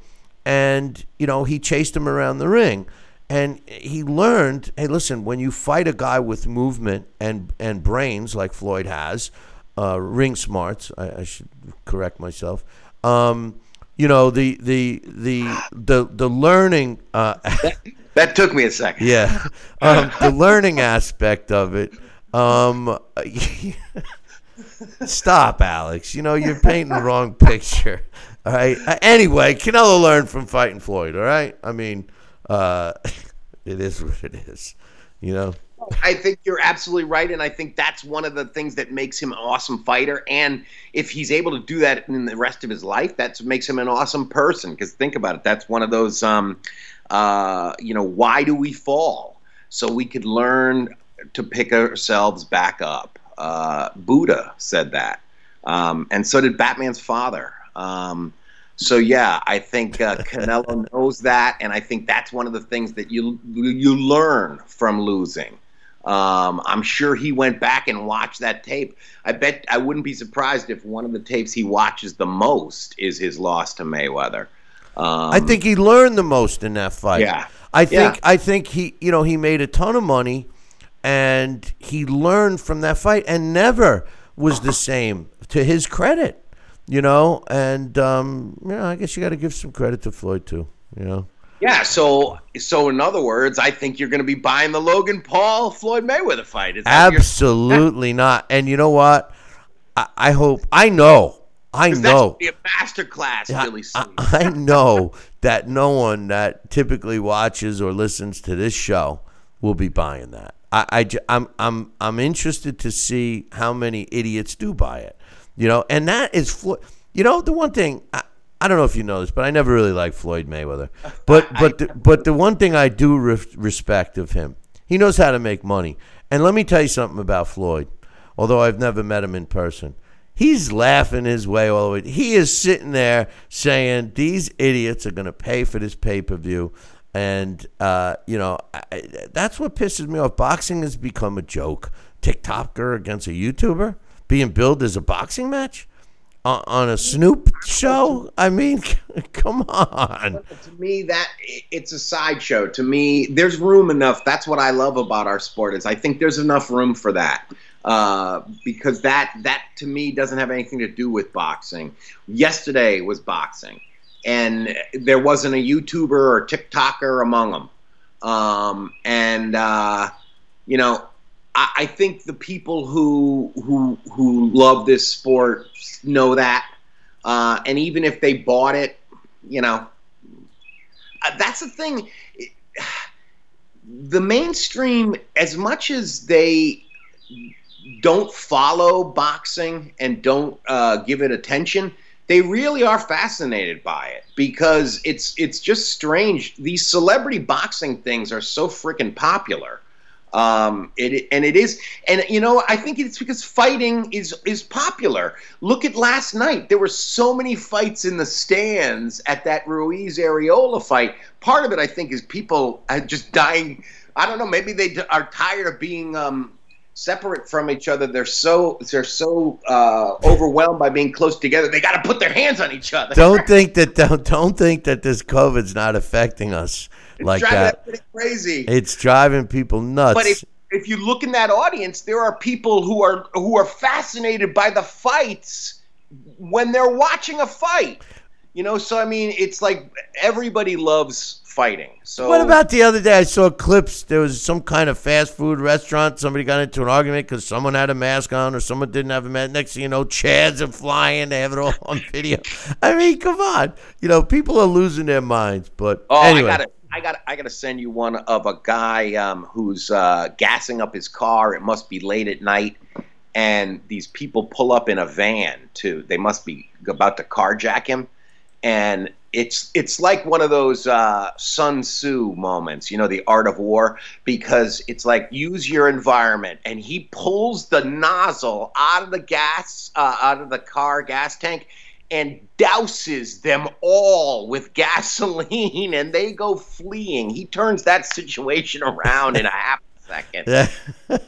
and you know he chased him around the ring and he learned hey listen when you fight a guy with movement and and brains like floyd has uh, ring smarts I, I should correct myself um, you know the the the the the learning. Uh, That took me a second. yeah, um, the learning aspect of it. Um, stop, Alex. You know you're painting the wrong picture. All right. Uh, anyway, Canelo learned from fighting Floyd. All right. I mean, uh, it is what it is. You know. I think you're absolutely right, and I think that's one of the things that makes him an awesome fighter. And if he's able to do that in the rest of his life, that makes him an awesome person. Because think about it, that's one of those, um, uh, you know, why do we fall? So we could learn to pick ourselves back up. Uh, Buddha said that, um, and so did Batman's father. Um, so yeah, I think uh, Canelo knows that, and I think that's one of the things that you you learn from losing. Um, I'm sure he went back and watched that tape. I bet I wouldn't be surprised if one of the tapes he watches the most is his loss to Mayweather. Um, I think he learned the most in that fight. Yeah. I think Yeah. I think he you know he made a ton of money and he learned from that fight and never was the same to his credit. You know, and um, you know, I guess you got to give some credit to Floyd too. You know, Yeah, so so in other words, I think you're going to be buying the Logan Paul Floyd Mayweather fight. That absolutely not. And you know what? I, I hope I know. I know. gonna be a masterclass really I, soon. I know that no one that typically watches or listens to this show will be buying that. I, I I'm I'm, I'm interested to see how many idiots do buy it. You know, and that is, you know, the one thing I, I don't know if you know this, but I never really liked Floyd Mayweather. But, but, the, but the one thing I do re- respect of him, he knows how to make money. And let me tell you something about Floyd. Although I've never met him in person, He's laughing his way all the way. He is sitting there saying, "These idiots are going to pay for this pay per view," and uh, you know I, that's what pisses me off. Boxing has become a joke. TikToker against a YouTuber being billed as a boxing match on, on a Snoop show. I mean, come on. to me that it's a sideshow. To me there's room enough. That's what i love about our sport is i think there's enough room for that. Uh, because that that to me doesn't have anything to do with boxing. Yesterday was boxing. And there wasn't a youtuber or tiktoker among them um, and uh, you know I, I think the people who who who love this sport know that uh, and even if they bought it you know uh, that's the thing. The mainstream, as much as they don't follow boxing and don't uh, give it attention, they really are fascinated by it because it's it's just strange. These celebrity boxing things are so freaking popular. Um, it and it is, and you know, I think it's because fighting is is popular. Look at last night; there were so many fights in the stands at that Ruiz Arreola fight. Part of it, I think, is people are just dying. I don't know. Maybe they are tired of being um, separate from each other. They're so they're so uh, overwhelmed by being close together. They got to put their hands on each other. Don't think that don't, don't think that this COVID's not affecting us like Driving that. crazy. It's driving people nuts. But if if you look in that audience, there are people who are who are fascinated by the fights when they're watching a fight. You know, so I mean, it's like everybody loves fighting. So What about the other day? I saw clips. There was some kind of fast food restaurant. Somebody got into an argument because someone had a mask on or someone didn't have a mask. Next thing you know, Chads are flying. They have it all on video. I mean, come on. You know, people are losing their minds. But Oh, anyway, I gotta, I gotta, I gotta send you one of a guy um, who's uh, gassing up his car. It must be late at night, and these people pull up in a van too. They must be about to carjack him, and it's it's like one of those uh, Sun Tzu moments, you know, the art of war, because it's like use your environment, and he pulls the nozzle out of the gas, uh, out of the car gas tank, and douses them all with gasoline, and they go fleeing. He turns that situation around in a half second. Yeah.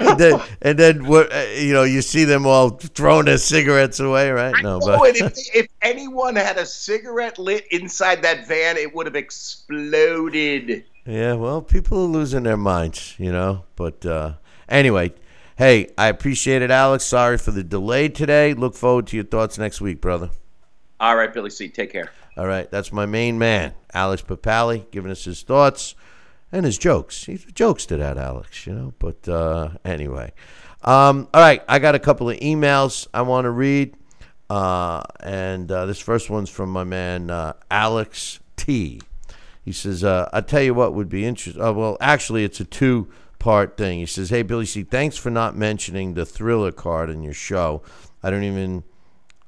and then, and then what? uh, You know, you see them all throwing their cigarettes away, right? No, Oh, but if, if anyone had a cigarette lit inside that van, it would have exploded. yeah. Well, people are losing their minds, you know. But uh, anyway, hey, I appreciate it, Alex. Sorry for the delay today. Look forward to your thoughts next week, brother. All right, Billy C. Take care. All right, that's my main man, Alex Papali, giving us his thoughts and his jokes. He's jokes to that, Alex, you know. But uh, anyway, um, all right, I got a couple of emails I want to read, uh, and uh, this first one's from my man uh, Alex T. He says, uh, "I tell you what would be interesting. Uh, well, actually, it's a two-part thing." He says, "Hey, Billy C, thanks for not mentioning the Triller card in your show. I don't even,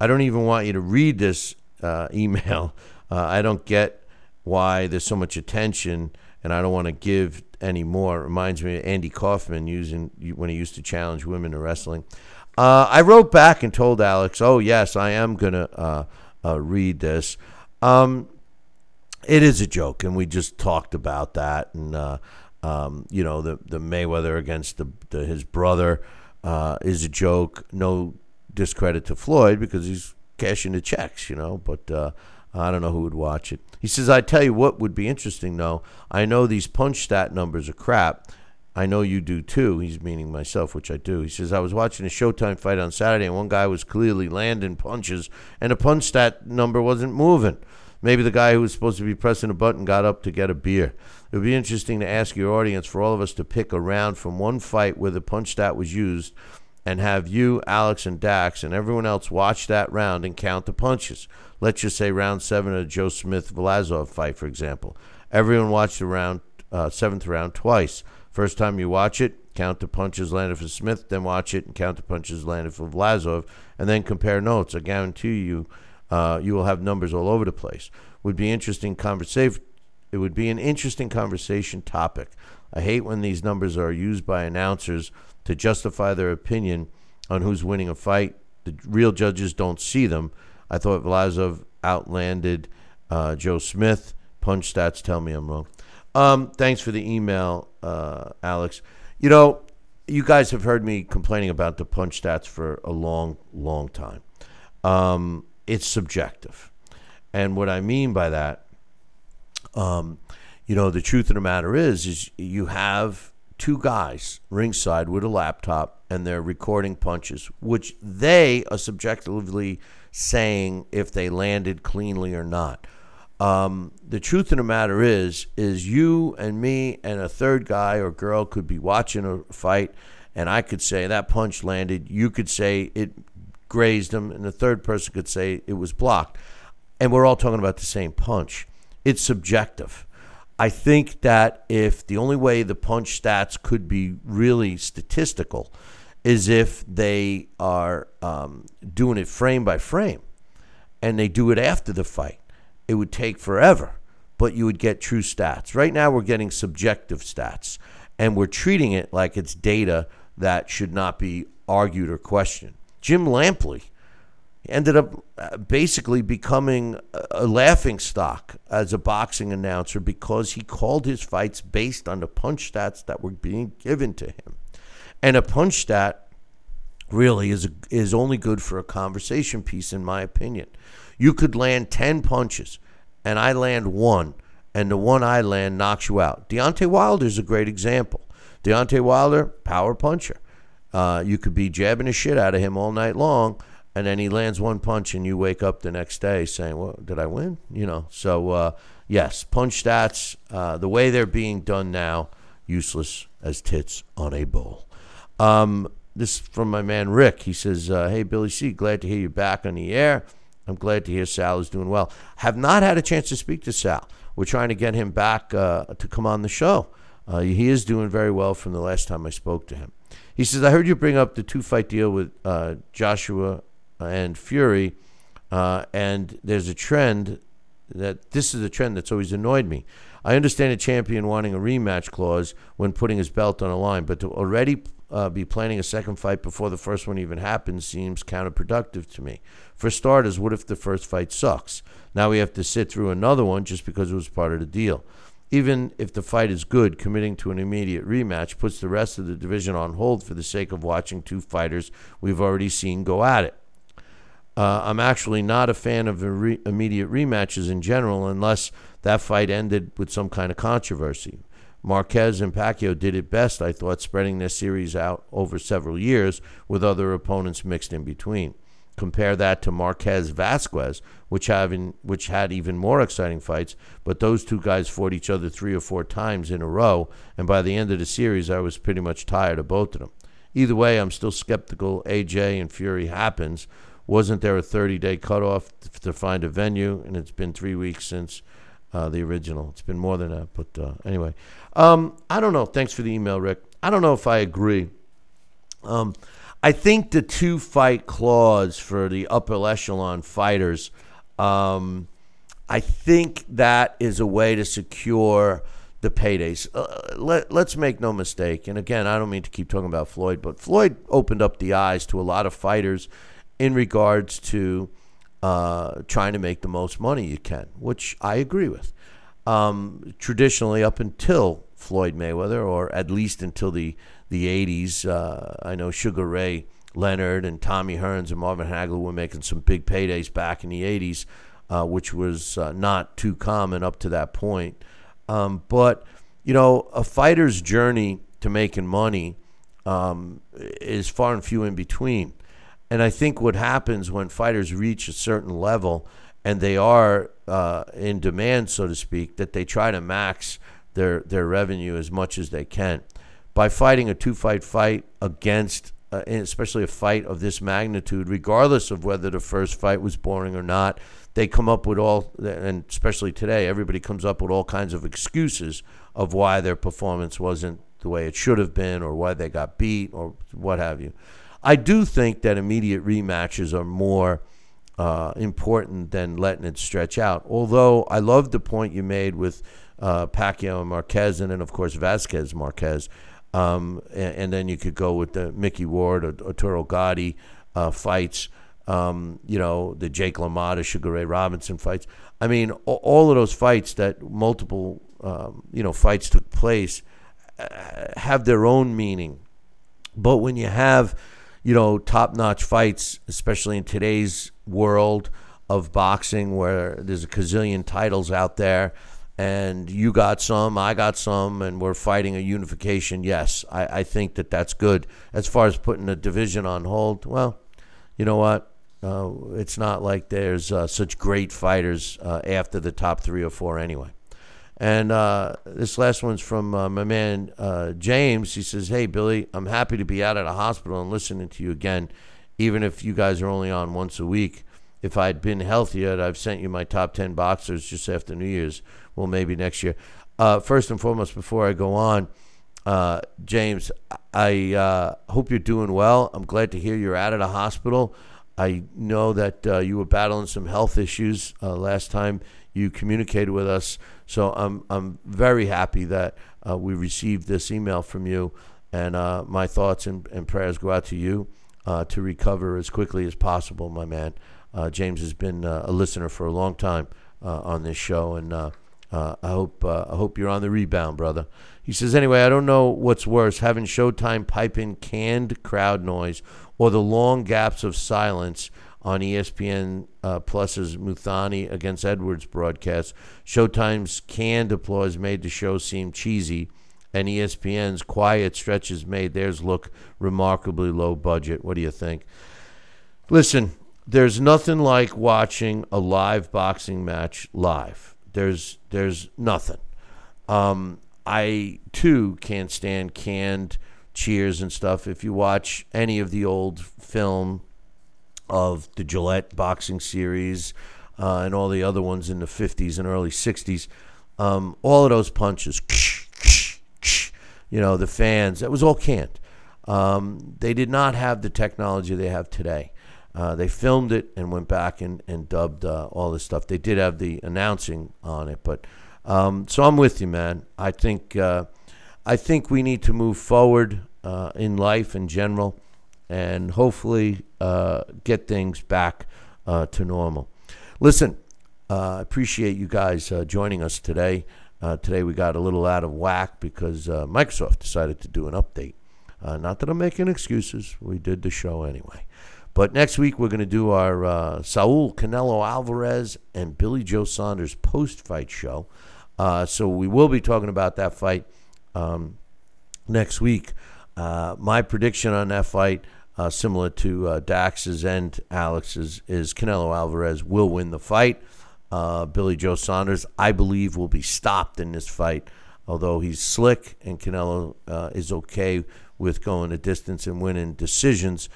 I don't even want you to read this uh, email. Uh, I don't get why there's so much attention, and I don't want to give any more. It reminds me of Andy Kaufman using when he used to challenge women to wrestling. Uh, I wrote back and told Alex, "Oh yes, I am gonna uh, uh, read this." Um, it is a joke, and we just talked about that, and uh, um, you know the the Mayweather against the, the his brother uh, is a joke. No discredit to Floyd because he's cashing the checks, you know, but uh, I don't know who would watch it. He says, I tell you what would be interesting, though. I know these punch stat numbers are crap. I know you do too. He's meaning myself, which I do. He says, I was watching a Showtime fight on Saturday, and one guy was clearly landing punches, and the punch stat number wasn't moving. Maybe the guy who was supposed to be pressing a button got up to get a beer. It would be interesting to ask your audience for all of us to pick a round from one fight where the punch stat was used and have you, Alex, and Dax and everyone else watch that round and count the punches. Let's just say round seven of Joe Smith Vlasov fight, for example. Everyone watched the round, uh, seventh round twice. First time you watch it, count the punches landed for Smith, then watch it and count the punches landed for Vlasov, and then compare notes. I guarantee you, uh, you will have numbers all over the place. Would be interesting conversation. It would be an interesting conversation topic. I hate when these numbers are used by announcers to justify their opinion on who's winning a fight. The real judges don't see them. I thought Vlasov outlanded uh, Joe Smith. Punch stats tell me I'm wrong. Um, thanks for the email, uh, Alex. You know, you guys have heard me complaining about the punch stats for a long, long time. Um, it's subjective. And what I mean by that, um, you know, the truth of the matter is, is you have two guys ringside with a laptop and they're recording punches, which they are subjectively saying if they landed cleanly or not. Um, the truth of the matter is, is you and me and a third guy or girl could be watching a fight, and I could say that punch landed. You could say it grazed him, and the third person could say it was blocked, and we're all talking about the same punch. It's subjective. I think that if the only way the punch stats could be really statistical is if they are um, doing it frame by frame and they do it after the fight, it would take forever, but you would get true stats. Right now, we're getting subjective stats and we're treating it like it's data that should not be argued or questioned. Jim Lampley ended up uh, basically becoming a laughing stock as a boxing announcer because he called his fights based on the punch stats that were being given to him. And a punch stat really is is only good for a conversation piece in my opinion. You could land 10 punches and I land one and the one I land knocks you out. Deontay Wilder is a great example. Deontay Wilder, power puncher. Uh, you could be jabbing the shit out of him all night long and then he lands one punch and you wake up the next day saying well did i win? You know? So uh, yes punch stats uh, the way they're being done now useless as tits on a bowl um, this from my man rick. He says uh, hey billy c glad to hear you back on the air. I'm glad to hear sal is doing well. Have not had a chance to speak to sal. We're trying to get him back uh, to come on the show. Uh, he is doing very well from the last time i spoke to him he says, I heard you bring up the two fight deal with uh, Joshua and Fury, uh, and there's a trend that this is a trend that's always annoyed me. I understand a champion wanting a rematch clause when putting his belt on the line, but to already uh, be planning a second fight before the first one even happens seems counterproductive to me. For starters, what if the first fight sucks? Now we have to sit through another one just because it was part of the deal. Even if the fight is good, committing to an immediate rematch puts the rest of the division on hold for the sake of watching two fighters we've already seen go at it. Uh, I'm actually not a fan of re- immediate rematches in general unless that fight ended with some kind of controversy. Marquez and Pacquiao did it best, I thought, spreading their series out over several years with other opponents mixed in between. Compare that to Marquez Vazquez, which having which had even more exciting fights. But those two guys fought each other three or four times in a row, and by the end of the series, I was pretty much tired of both of them. Either way, I'm still skeptical. AJ and Fury happens. Wasn't there a 30 day cutoff to find a venue? And it's been three weeks since uh, the original. It's been more than that, but uh, anyway, um, I don't know. Thanks for the email, Rick. I don't know if I agree. Um, I think the two fight clause for the upper echelon fighters, um, I think that is a way to secure the paydays. Uh, let, let's make no mistake. And again, I don't mean to keep talking about Floyd, but Floyd opened up the eyes to a lot of fighters in regards to uh, trying to make the most money you can, which I agree with. Um, traditionally, up until Floyd Mayweather, or at least until the the 80s. Uh, I know Sugar Ray Leonard and Tommy Hearns and Marvin Hagler were making some big paydays back in the 80s, uh, which was uh, not too common up to that point. Um, but, you know, a fighter's journey to making money um, is far and few in between. And I think what happens when fighters reach a certain level and they are uh, in demand, so to speak, that they try to max their, their revenue as much as they can by fighting a two fight fight against, uh, especially a fight of this magnitude, regardless of whether the first fight was boring or not. They come up with all, and especially today, everybody comes up with all kinds of excuses of why their performance wasn't the way it should have been or why they got beat or what have you. I do think that immediate rematches are more uh, important than letting it stretch out. Although I love the point you made with uh, Pacquiao and Marquez, and then, of course, Vazquez Marquez. Um, and, and, then you could go with the Micky Ward or Arturo Gatti uh, fights. Um, you know, the Jake LaMotta, Sugar Ray Robinson fights. I mean, all of those fights that multiple, um, you know, fights took place uh, have their own meaning. But when you have, you know, top notch fights, especially in today's world of boxing where there's a gazillion titles out there, and you got some, I got some, and we're fighting a unification. Yes, I, I think that that's good. As far as putting a division on hold, well, you know what? Uh, it's not like there's uh, such great fighters uh, after the top three or four anyway. And uh, this last one's from uh, my man uh, James. He says, Hey, Billy, I'm happy to be out at a hospital and listening to you again, even if you guys are only on once a week. If I'd been healthier, I've sent you my top 10 boxers just after New Year's well, maybe next year. Uh, first and foremost, before I go on, uh, James, I uh, hope you're doing well. I'm glad to hear you're out of the hospital. I know that uh, you were battling some health issues uh, last time you communicated with us, so I'm I'm very happy that uh, we received this email from you, and my thoughts and, and, prayers go out to you to recover as quickly as possible, my man. James has been a listener for a long time on this show, and uh, I hope uh, I hope you're on the rebound, brother. He says, anyway, I don't know what's worse, having Showtime pipe in canned crowd noise or the long gaps of silence on ESPN uh, Plus's Mthalane against Edwards broadcast. Showtime's canned applause made the show seem cheesy, and ESPN's quiet stretches made theirs look remarkably low budget. What do you think? Listen, there's nothing like watching a live boxing match live there's there's nothing. Um, I too can't stand canned cheers and stuff. If you watch any of the old film of the Gillette boxing series uh, and all the other ones in the 50s and early 60s, um, all of those punches, you know, the fans, that was all canned. Um, they did not have the technology they have today. Uh, they filmed it and went back and, and dubbed uh, all this stuff. They did have the announcing on it, but um, so I'm with you, man. I think uh, I think we need to move forward uh, in life in general, and hopefully uh, get things back uh, to normal. Listen, I appreciate you guys joining us today. today we got a little out of whack because Microsoft decided to do an update. not that I'm making excuses. We did the show anyway. But next week, we're going to do our uh, Saul Canelo Alvarez and Billy Joe Saunders post fight show. Uh, so we will be talking about that fight um, next week. Uh, my prediction on that fight uh, similar to uh, Dax's and Alex's, is Canelo Alvarez will win the fight. Uh, Billy Joe Saunders, I believe, will be stopped in this fight, although he's slick and Canelo uh, is okay with going a distance and winning decisions.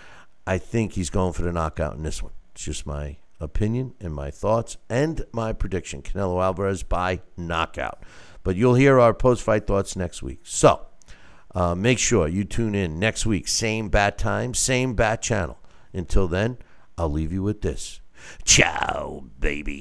I think he's going for the knockout in this one. It's just my opinion and my thoughts and my prediction. Canelo Alvarez by knockout. But you'll hear our post fight thoughts next week. So uh, make sure you tune in next week. Same bat time, same bat channel. Until then, I'll leave you with this. Ciao, baby.